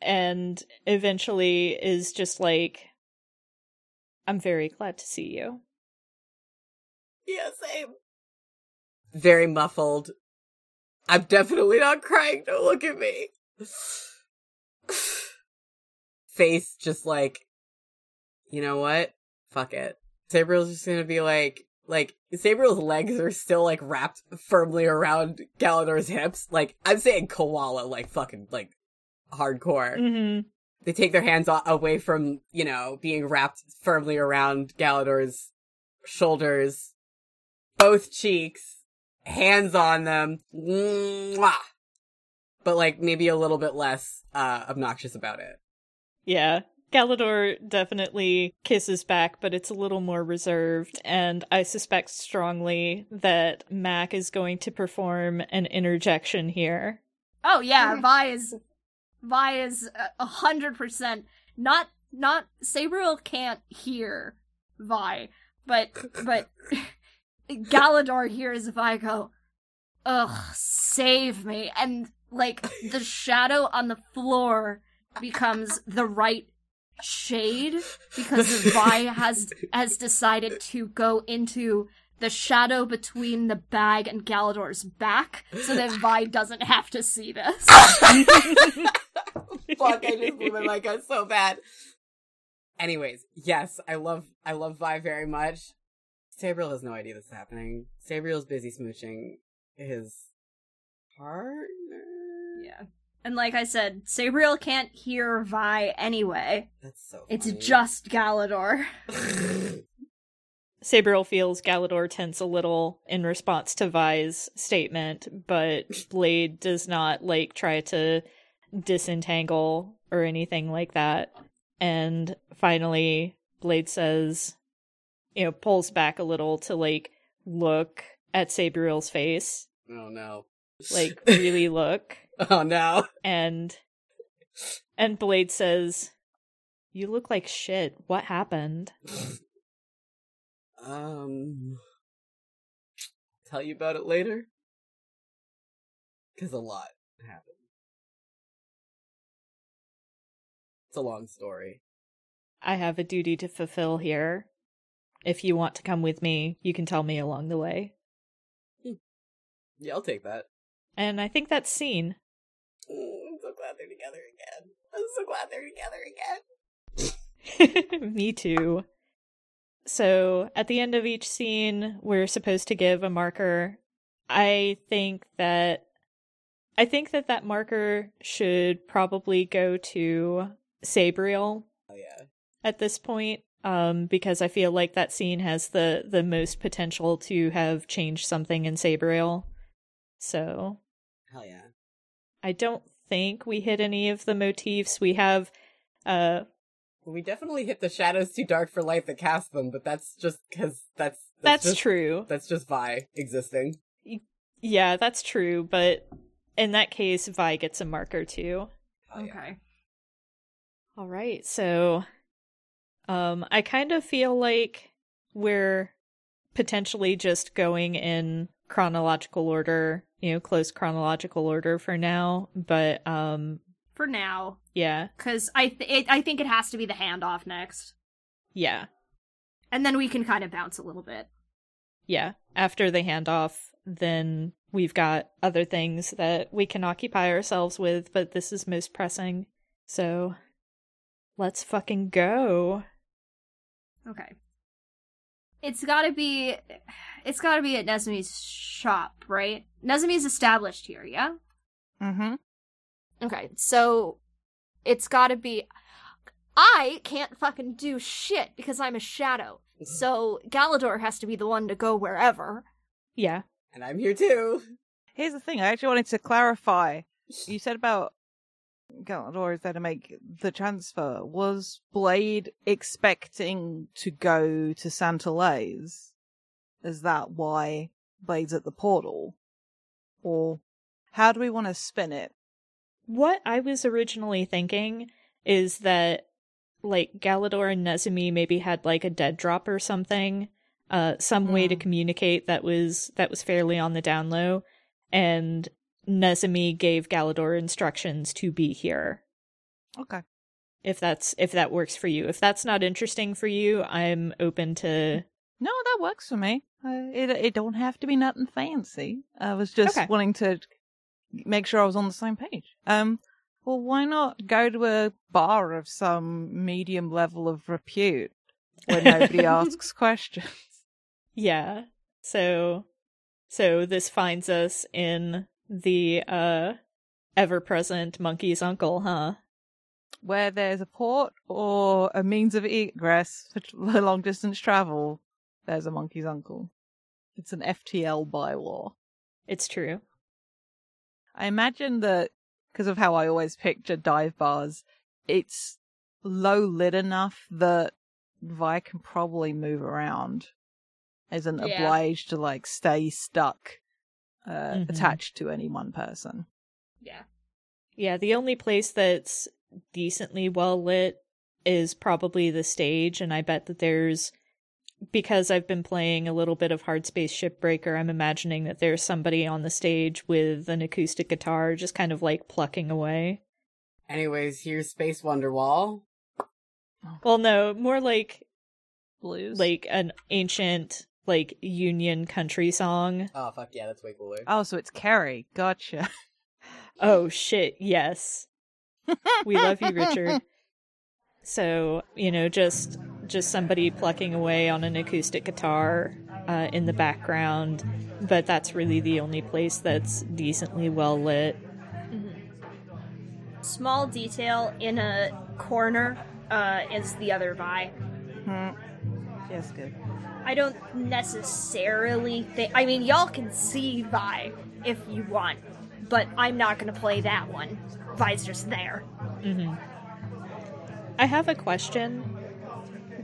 and eventually is just like I'm very glad to see you. Yeah, same. Very muffled. I'm definitely not crying. Don't look at me. (sighs) Face just like, you know what? Fuck it. Sabriel's just gonna be like, like, Sabriel's legs are still like wrapped firmly around Galador's hips. Like, I'm saying koala, like fucking, like, hardcore. Mhm. They take their hands away from, you know, being wrapped firmly around Galador's shoulders, both cheeks, hands on them, Mwah! but like maybe a little bit less uh, obnoxious about it. Yeah. Galador definitely kisses back, but it's a little more reserved, and I suspect strongly that Mac is going to perform an interjection here. Oh yeah, Vi is Vi is a- a hundred percent not not Sabriel can't hear Vi, but but (laughs) Galador hears Vi go, "Ugh, save me!" and like the shadow on the floor becomes the right shade because (laughs) Vi has has decided to go into the shadow between the bag and Galador's back so that Vi doesn't have to see this. (laughs) Fuck! I just blew my mic out so bad. Anyways, yes, I love I love Vi very much. Sabriel has no idea this is happening. Sabriel's busy smooching his partner. Yeah. And like I said, Sabriel can't hear Vi anyway. That's so. It's just Galador. (laughs) Sabriel feels Galador tense a little in response to Vi's statement, but (laughs) Blade does not like try to disentangle or anything like that. And finally, Blade says, you know, pulls back a little to like look at Sabriel's face, oh no. like (laughs) really look, oh no. and and Blade says, "You look like shit. What happened?" (laughs) Um, tell you about it later. Cause a lot happened. It's a long story. I have a duty to fulfill here. If you want to come with me, you can tell me along the way. Yeah, I'll take that. And I think that's scene. Mm, I'm so glad they're together again. I'm so glad they're together again. (laughs) me too. So at the end of each scene, we're supposed to give a marker. I think that I think that that marker should probably go to Sabriel Oh yeah. at this point um because I feel like that scene has the the most potential to have changed something in Sabriel. So, Hell yeah. I don't think we hit any of the motifs. We have uh we definitely hit the shadows too dark for light that cast them, but that's just because that's that's, just, true. That's just Vi existing. Yeah, that's true, but in that case Vi gets a marker too. Oh, yeah. Okay. All right. So um I kind of feel like we're potentially just going in chronological order, you know, close chronological order for now, but um For now, yeah. because I th- it, I think it has to be the handoff next, Yeah. and then we can kind of bounce a little bit. Yeah. After the handoff, then we've got other things that we can occupy ourselves with, but this is most pressing. So let's fucking go. Okay. It's gotta be, it's gotta be at Nezumi's shop, right? Nezumi's established here, yeah. Mm-hmm. Okay, so it's gotta be. I can't fucking do shit because I'm a shadow. Mm-hmm. So Galador has to be the one to go wherever. Yeah. And I'm here too. Here's the thing. I actually wanted to clarify. (sighs) You said about Galador is there to make the transfer. Was Blade expecting to go to Santa Lays? Is that why Blade's at the portal? Or how do we want to spin it? What I was originally thinking is that like Galador and Nezumi maybe had like a dead drop or something, uh some way to Mm. communicate that was that was fairly on the down low and Nezumi gave Galador instructions to be here. Okay. If that's if that works for you. If that's not interesting for you, I'm open to No, that works for me. Uh, it it don't have to be nothing fancy. I was just Okay. wanting to make sure I was on the same page. Um, well, why not go to a bar of some medium level of repute where nobody (laughs) asks questions? Yeah. So so this finds us in the uh ever present monkey's uncle, huh? Where there's a port or a means of egress for (laughs) long distance travel, there's a monkey's uncle. It's an FTL bylaw. It's true. I imagine that because of how I always picture dive bars, it's low lit enough that Vi can probably move around, isn't Yeah. obliged to like stay stuck uh, Mhm. attached to any one person. Yeah. Yeah, the only place that's decently well lit is probably the stage, and I bet that there's because I've been playing a little bit of Hardspace Shipbreaker, I'm imagining that there's somebody on the stage with an acoustic guitar just kind of like plucking away. Anyways, here's Space Wonderwall. Oh. Well, no, more like Blues, like an ancient like Union country song. Oh fuck yeah, that's way cooler. oh, so it's Carrie. Gotcha. (laughs) Oh shit, yes. (laughs) We love you, Richard. So, you know, just just somebody plucking away on an acoustic guitar uh, in the background, but that's really the only place that's decently well lit. Small detail in a corner uh, is the other Vi. Yes, good. I don't necessarily think. I mean, y'all can see Vi if you want, but I'm not gonna play that one. Vi's just there. I have a question.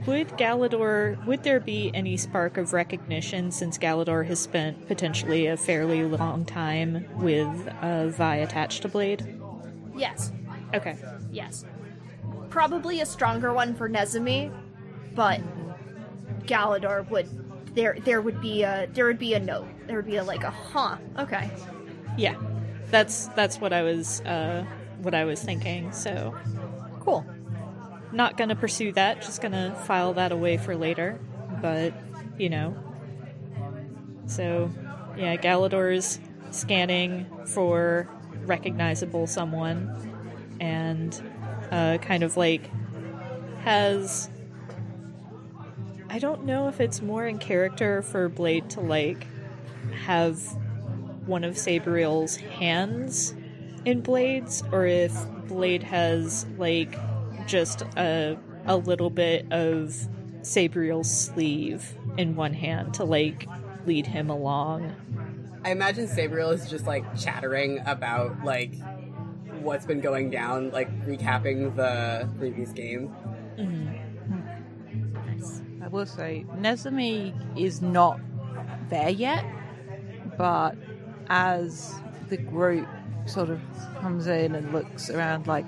Would Galador, would there be any spark of recognition since Galador has spent potentially a fairly long time with a Vi attached to Blade? Yes, Okay. yes. Probably a stronger one for Nezumi, but Galador would. There, there would be a there would be a note. There would be a like a huh. Okay. Yeah, that's that's what I was uh, what I was thinking. So, cool. Not gonna pursue that. Just gonna file that away for later. But you know, so yeah, Galador's scanning for recognizable someone, and uh, kind of like has. I don't know if it's more in character for Blade to like have one of Sabriel's hands in Blades, or if Blade has like just a a little bit of Sabriel's sleeve in one hand to like lead him along. I imagine Sabriel is just like chattering about like what's been going down, like recapping the previous game. Mm-hmm. Nice. I will say, Nezumi is not there yet, but as the group sort of comes in and looks around, like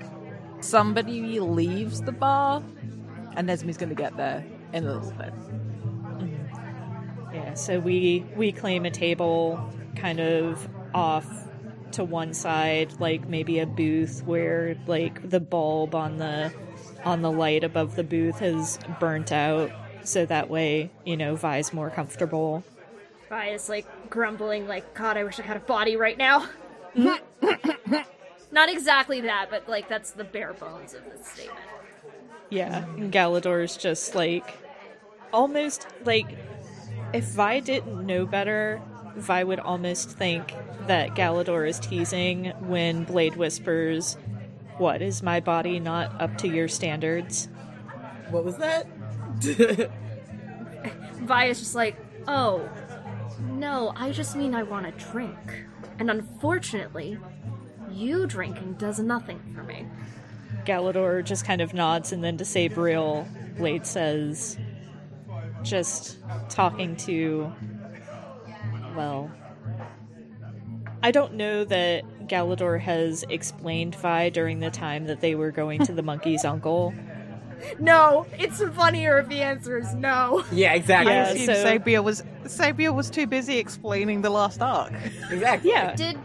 somebody leaves the bar, and Nezumi's going to get there in a little bit. Mm-hmm. Yeah, so we we claim a table kind of off to one side, like maybe a booth where like the bulb on the on the light above the booth has burnt out, so that way you know Vi's more comfortable. Vi is like grumbling, like, God, I wish I had a body right now. (laughs) (laughs) Not exactly that, but like that's the bare bones of this statement. Yeah, and Galador's just like almost like if Vi didn't know better, Vi would almost think that Galador is teasing when Blade whispers, "What is my body not up to your standards?" What was that? (laughs) Vi is just like, oh, no, I just mean I want a drink. And unfortunately, you drinking does nothing for me. Galador just kind of nods, and then to Sabriel, Blade says, just talking to. Well. I don't know that Galador has explained Vi during the time that they were going to the monkey's uncle. (laughs) No, it's funnier if the answer is no. yeah, exactly. Yeah, I assume so- Sabriel was Sabriel was too busy explaining the last arc. Exactly. Yeah. Did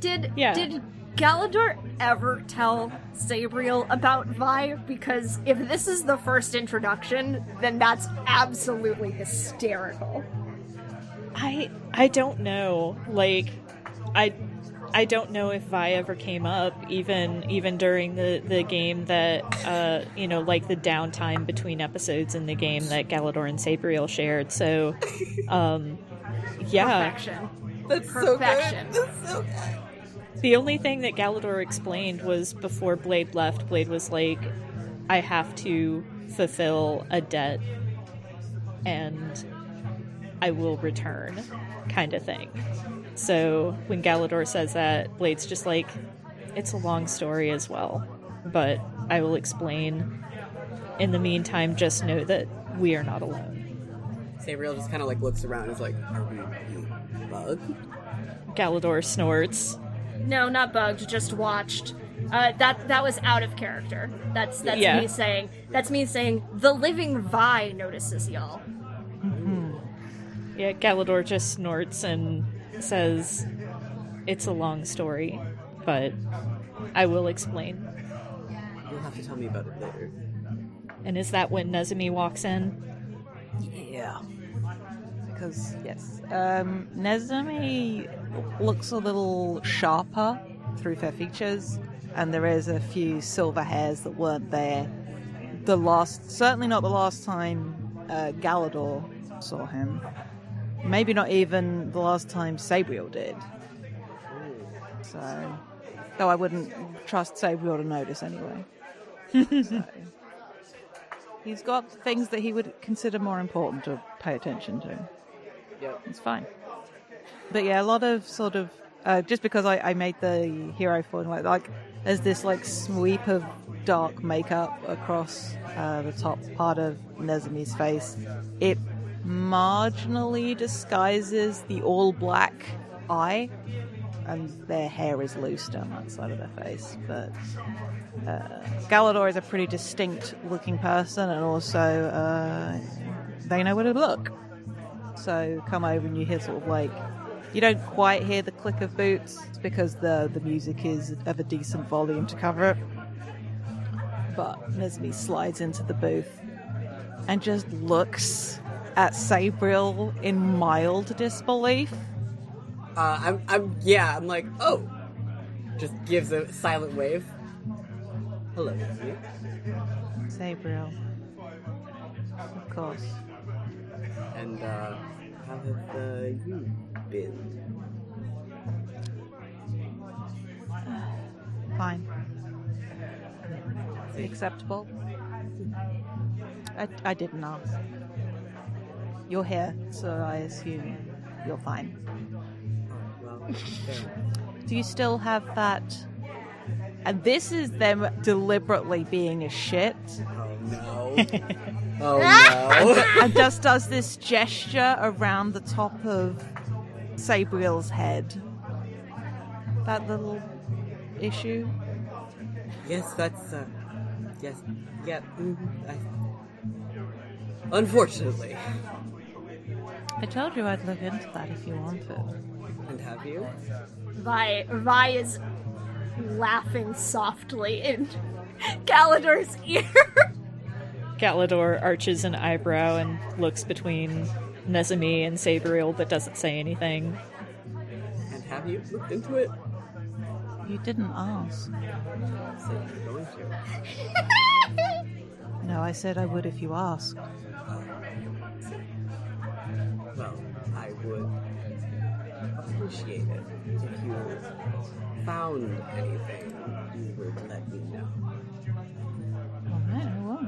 did Yeah. did Galador ever tell Sabriel about Vi? Because if this is the first introduction, then that's absolutely hysterical. I I don't know. Like I I don't know if Vi ever came up even even during the the game that uh you know like the downtime between episodes in the game that Galador and Sabriel shared. So um yeah. Perfection. That's so good. Perfection. That's so good. The only thing that Galador explained was before Blade left, Blade was like I have to fulfill a debt and I will return kind of thing. So when Galador says that, Blade's just like, it's a long story as well, but I will explain. In the meantime, just know that we are not alone. Sabriel just kind of like looks around and is like, "Are we being bugged?" Galador snorts. No, not bugged, just watched. Uh, that that was out of character. That's that's Yeah. me saying that's me saying the living Vi notices y'all. Yeah, Galador just snorts and says, It's a long story, but I will explain. You'll have to tell me about it later. And is that when Nezumi walks in? Yeah. Because, yes. Um, Nezumi looks a little sharper through her features, and there is a few silver hairs that weren't there the last, certainly not the last time uh, Galador saw him. maybe not even the last time Sabriel did. So, though I wouldn't trust Sabriel to notice anyway. (laughs) so, he's got things that he would consider more important to pay attention to. Yep. It's fine. But yeah, a lot of sort of uh, just because I, I made the hero for like like there's this like sweep of dark makeup across uh, the top part of Nezumi's face. It marginally disguises the all black eye, and their hair is loose down that side of their face. But uh, Galador is a pretty distinct looking person, and also uh, they know where to look. So come over and you hear sort of like you don't quite hear the click of boots because the the music is of a decent volume to cover it. But Nezumi slides into the booth and just looks at Sabriel in mild disbelief. Uh, I'm, I'm, yeah, I'm like, oh. Just gives a silent wave. Hello, Nessie. Sabriel. Of course. And, uh, how have uh, you been? Fine. Acceptable. I, I didn't ask. You're here, so I assume you're fine. Well, fair enough. Do you still have that? And this is them deliberately being a shit. Oh no. (laughs) oh no. and just does this gesture around the top of Sabriel's head. That little issue. yes, that's, uh, yes, yeah, mhm, I... Unfortunately. I told you I'd look into that if you wanted. And have you? Vi, Vi is laughing softly in Galador's ear. Galador arches an eyebrow and looks between Nezumi and Sabriel but doesn't say anything. And have you looked into it? You didn't ask. Said you're going to. No, I said I would if you asked. Well, I would appreciate it if you found anything. You would let me know. Alright, I will.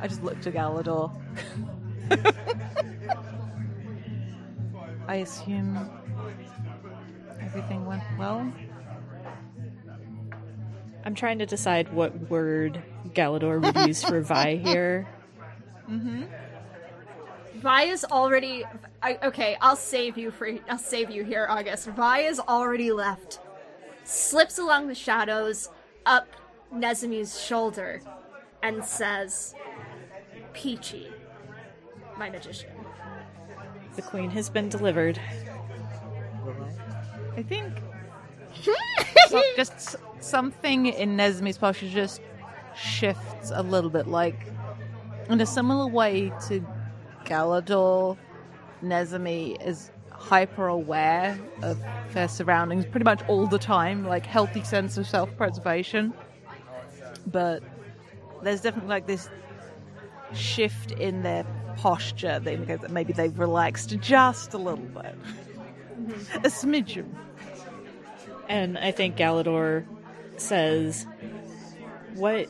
I just looked at Galador. (laughs) I assume everything went well. I'm trying to decide what word Galador would use for Vi here. Mm-hmm. Vi is already. I, okay, I'll save you for. I'll save you here, August. Vi is already left. Slips along the shadows up Nezumi's shoulder and says, "Peachy, my magician." The queen has been delivered. I? I think (laughs) so, just something in Nezumi's posture just shifts a little bit, like in a similar way to Galador. Nezumi is hyper aware of their surroundings pretty much all the time, like healthy sense of self preservation. But there's definitely like this shift in their posture that indicates that maybe they've relaxed just a little bit. Mm-hmm. a smidgen. And I think Galador says, What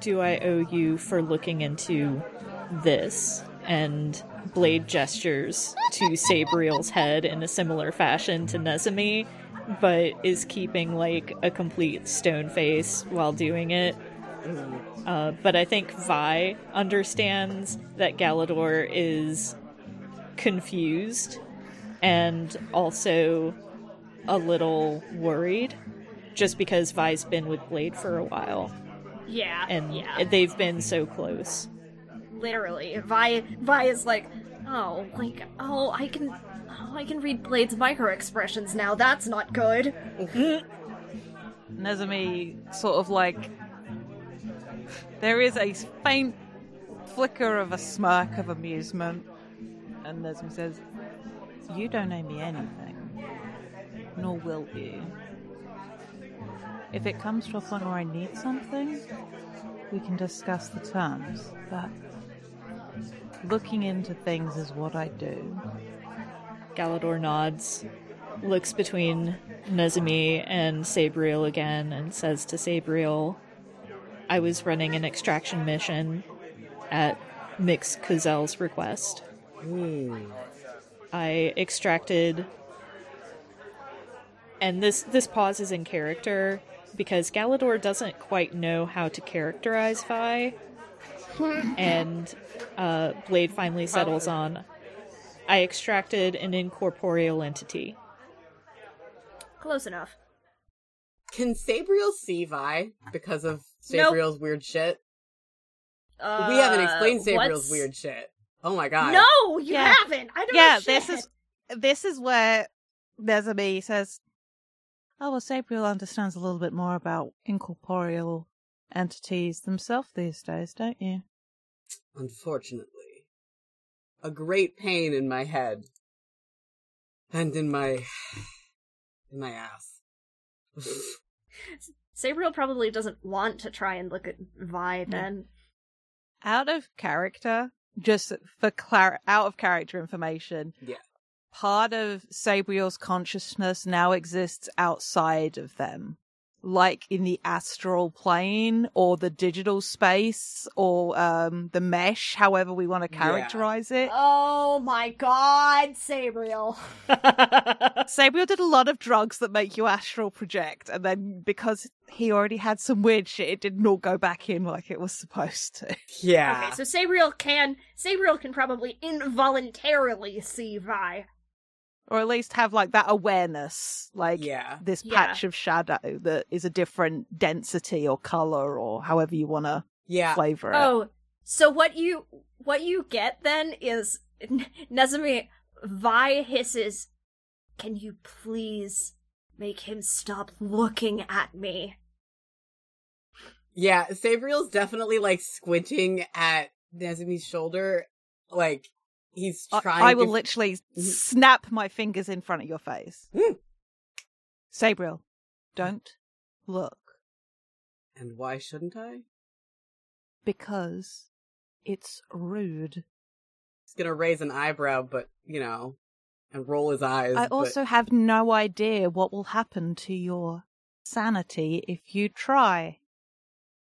do I owe you for looking into this? And Blade gestures to Sabriel's head in a similar fashion to Nezumi, but is keeping like a complete stone face while doing it. Mm. Uh, but I think Vi understands that Galador is confused and also a little worried just because Vi's been with Blade for a while Yeah, and yeah, they've been so close. literally. Vi, Vi is like, oh, like, oh, I can, oh, I can read Blade's micro expressions now. That's not good. (laughs) Nezumi sort of like there is a faint flicker of a smirk of amusement, and Nezumi says, "You don't owe me anything, nor will you. If it comes to a point where I need something, we can discuss the terms. But Looking into things is what I do. Galador nods, looks between Nezumi and Sabriel again, and says to Sabriel, I was running an extraction mission at Mix Kuzel's request. Hmm. I extracted and this this pause is in character because Galador doesn't quite know how to characterize Vi. (laughs) and uh, Blade finally settles on I extracted an incorporeal entity. Close enough. Can Sabriel see Vi because of Nope. Sabriel's weird shit? Uh, we haven't explained Sabriel's what's- weird shit. Oh my god. No, you Yeah. haven't. I don't yeah, know this is this is where Nezumi says, "Oh well, Sabriel understands a little bit more about incorporeal entities themselves these days, don't you?" Unfortunately. A great pain in my head. And in my (sighs) in my ass. (sighs) (laughs) Sabriel probably doesn't want to try and look at Vi mm. then. Out of character, just for clar- out of character information. Yeah. Part of Sabriel's consciousness now exists outside of them. Like in the astral plane or the digital space or um the mesh, however we want to Yeah. characterize it. Oh my god, Sabriel. (laughs) Sabriel did a lot of drugs that make you astral project, and then because he already had some weird shit, it didn't all go back in like it was supposed to. (laughs) Yeah. Okay, so Sabriel can Sabriel can probably involuntarily see Vi. Or at least have like that awareness, like yeah. this Yeah. patch of shadow that is a different density or color or however you want to Yeah. flavor it. Oh, so what you what you get then is (laughs) Nezumi Vi hisses, "Can you please make him stop looking at me?" Yeah, Sabriel's definitely like squinting at Nezumi's shoulder. Like he's I- trying I will to literally Mhm. snap my fingers in front of your face. Mm. Sabriel, don't look And why shouldn't I? because it's rude. He's gonna raise an eyebrow, but you know, and roll his eyes. I but- also have no idea what will happen to your sanity if you try.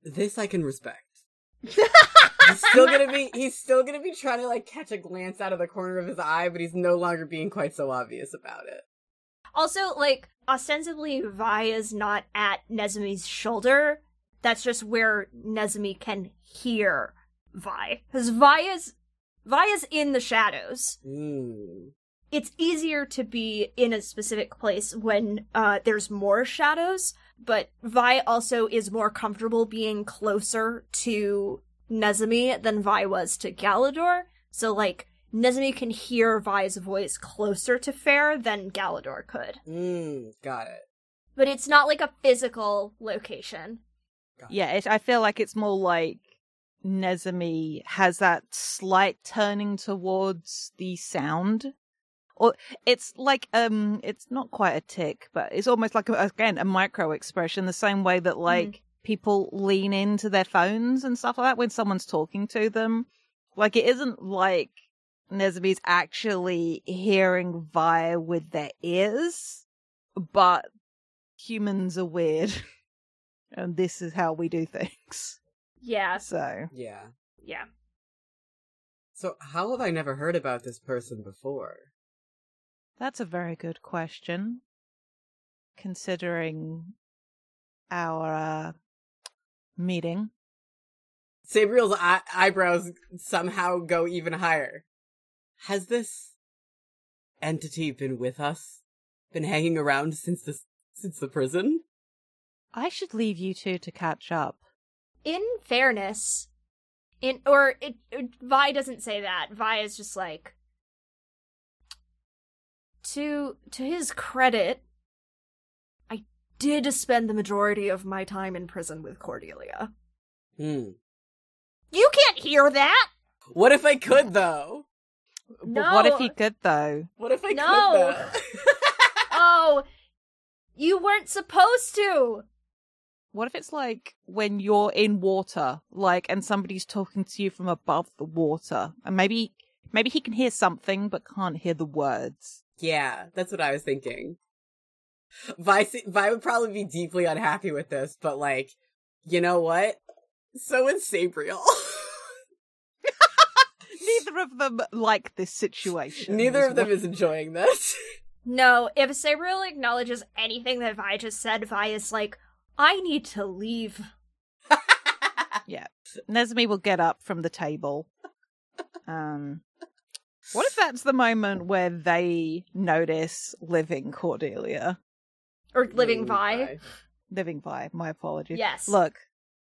this I can respect. (laughs) he's still gonna be he's still gonna be trying to like catch a glance out of the corner of his eye, but he's no longer being quite so obvious about it. Also, like ostensibly Vi is not at Nezumi's shoulder. That's just where Nezumi can hear Vi. Because Vi is Vi is in the shadows. Mm. it's easier to be in a specific place when uh, there's more shadows, but Vi also is more comfortable being closer to Nezumi than Vi was to Galador. So, like, Nezumi can hear Vi's voice closer to faer than Galador could. Mm. Got it. But it's not like a physical location. Yeah, it, I feel like it's more like Nezumi has that slight turning towards the sound. Or it's like um it's not quite a tick, but it's almost like a, again a micro expression the same way that like people lean into their phones and stuff like that when someone's talking to them. Like it isn't like Nezumi's actually hearing Vi with their ears, but humans are weird. (laughs) and this is how we do things. Yeah, So Yeah. yeah. So how have I never heard about this person before? that's a very good question. Considering our uh, meeting. Sabriel's eye- eyebrows somehow go even higher. Has this entity been with us? Been hanging around since the since the prison? I should leave you two to catch up. In fairness, in or it, it Vi doesn't say that. Vi is just like to to his credit, I did spend the majority of my time in prison with Cordelia. Hmm. You can't hear that. What if I could though? But what if he could, though? What if I No. could though? (laughs) Oh, you weren't supposed to. what if it's like when you're in water, like, and somebody's talking to you from above the water, and maybe, maybe he can hear something but can't hear the words. Yeah, that's what I was thinking. Vi, Vi would probably be deeply unhappy with this, but like, you know what? So is Sabriel. (laughs) Neither of them like this situation. Neither of them what- is enjoying this. (laughs) No, if Sabriel acknowledges anything that Vi just said, Vi is like, I need to leave. (laughs) Yeah. Nezumi will get up from the table. Um, what if that's the moment where they notice living Cordelia? Or living Ooh, Vi. Living Vi, my apologies. Yes. Look,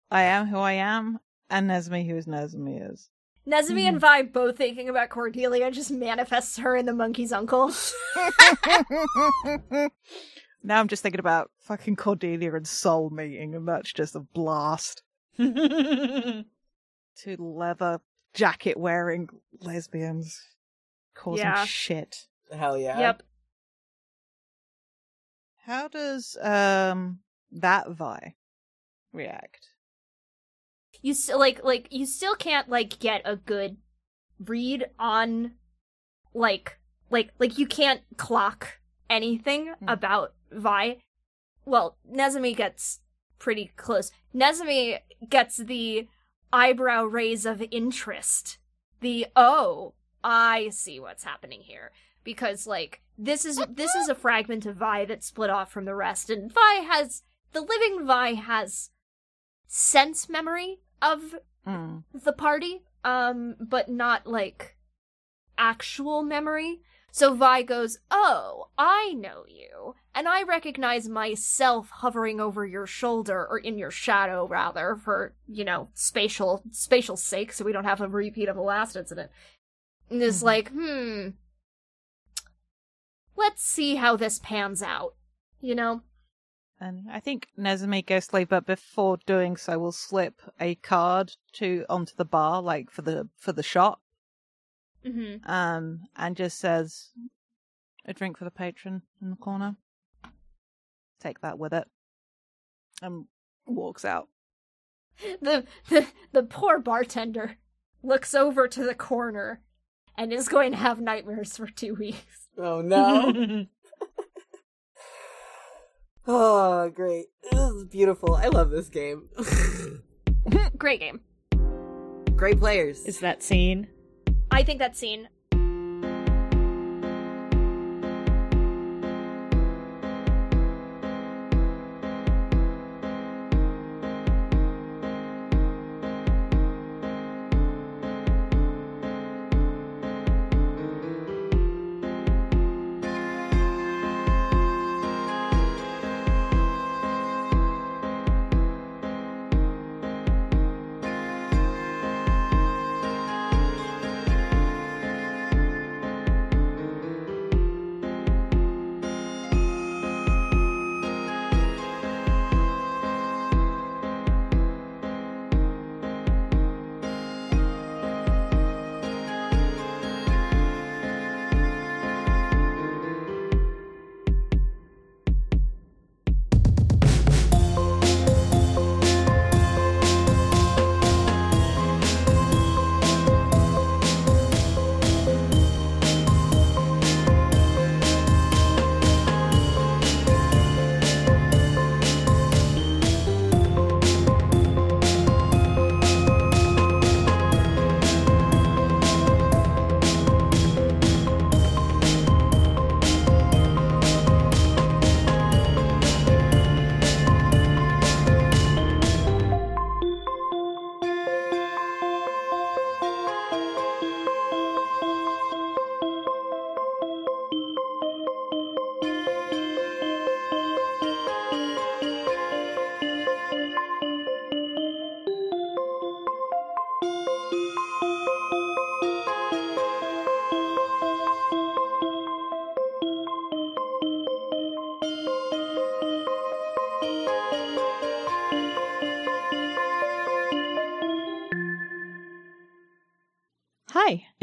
I am who I am, and Nezumi who Nezumi is. Nezumi and hmm. Vi both thinking about Cordelia just manifests her in the monkey's uncle. (laughs) (laughs) now I'm just thinking about fucking Cordelia and Soul meeting, and that's just a blast. (laughs) Two leather jacket wearing lesbians causing Yeah. shit. Hell yeah. Yep. How does um that Vi react? You still like like you still can't like get a good read on like like like you can't clock anything Hmm. about Vi. Well, Nezumi gets pretty close. Nezumi gets the eyebrow raise of interest. The oh, I see what's happening here. Because like this is this is a fragment of Vi that split off from the rest, and Vi has the living Vi has sense memory of Mm. the party, um, but not like actual memory. So Vi goes, Oh, I know you, and I recognize myself hovering over your shoulder, or in your shadow, rather, for, you know, spatial, spatial sake, so we don't have a repeat of the last incident. And is Mhm. like, hmm, let's see how this pans out, you know? And I think to leave, but before doing so, will slip a card to onto the bar, like for the for the shot, Mm-hmm. um, and just says, "A drink for the patron in the corner." Take that with it, and walks out. (laughs) the the the poor bartender looks over to the corner and is going to have nightmares for two weeks. Oh no. oh, (laughs) great. This is beautiful. I love this game. (laughs) Great game. Great players. Is that scene? I think that scene.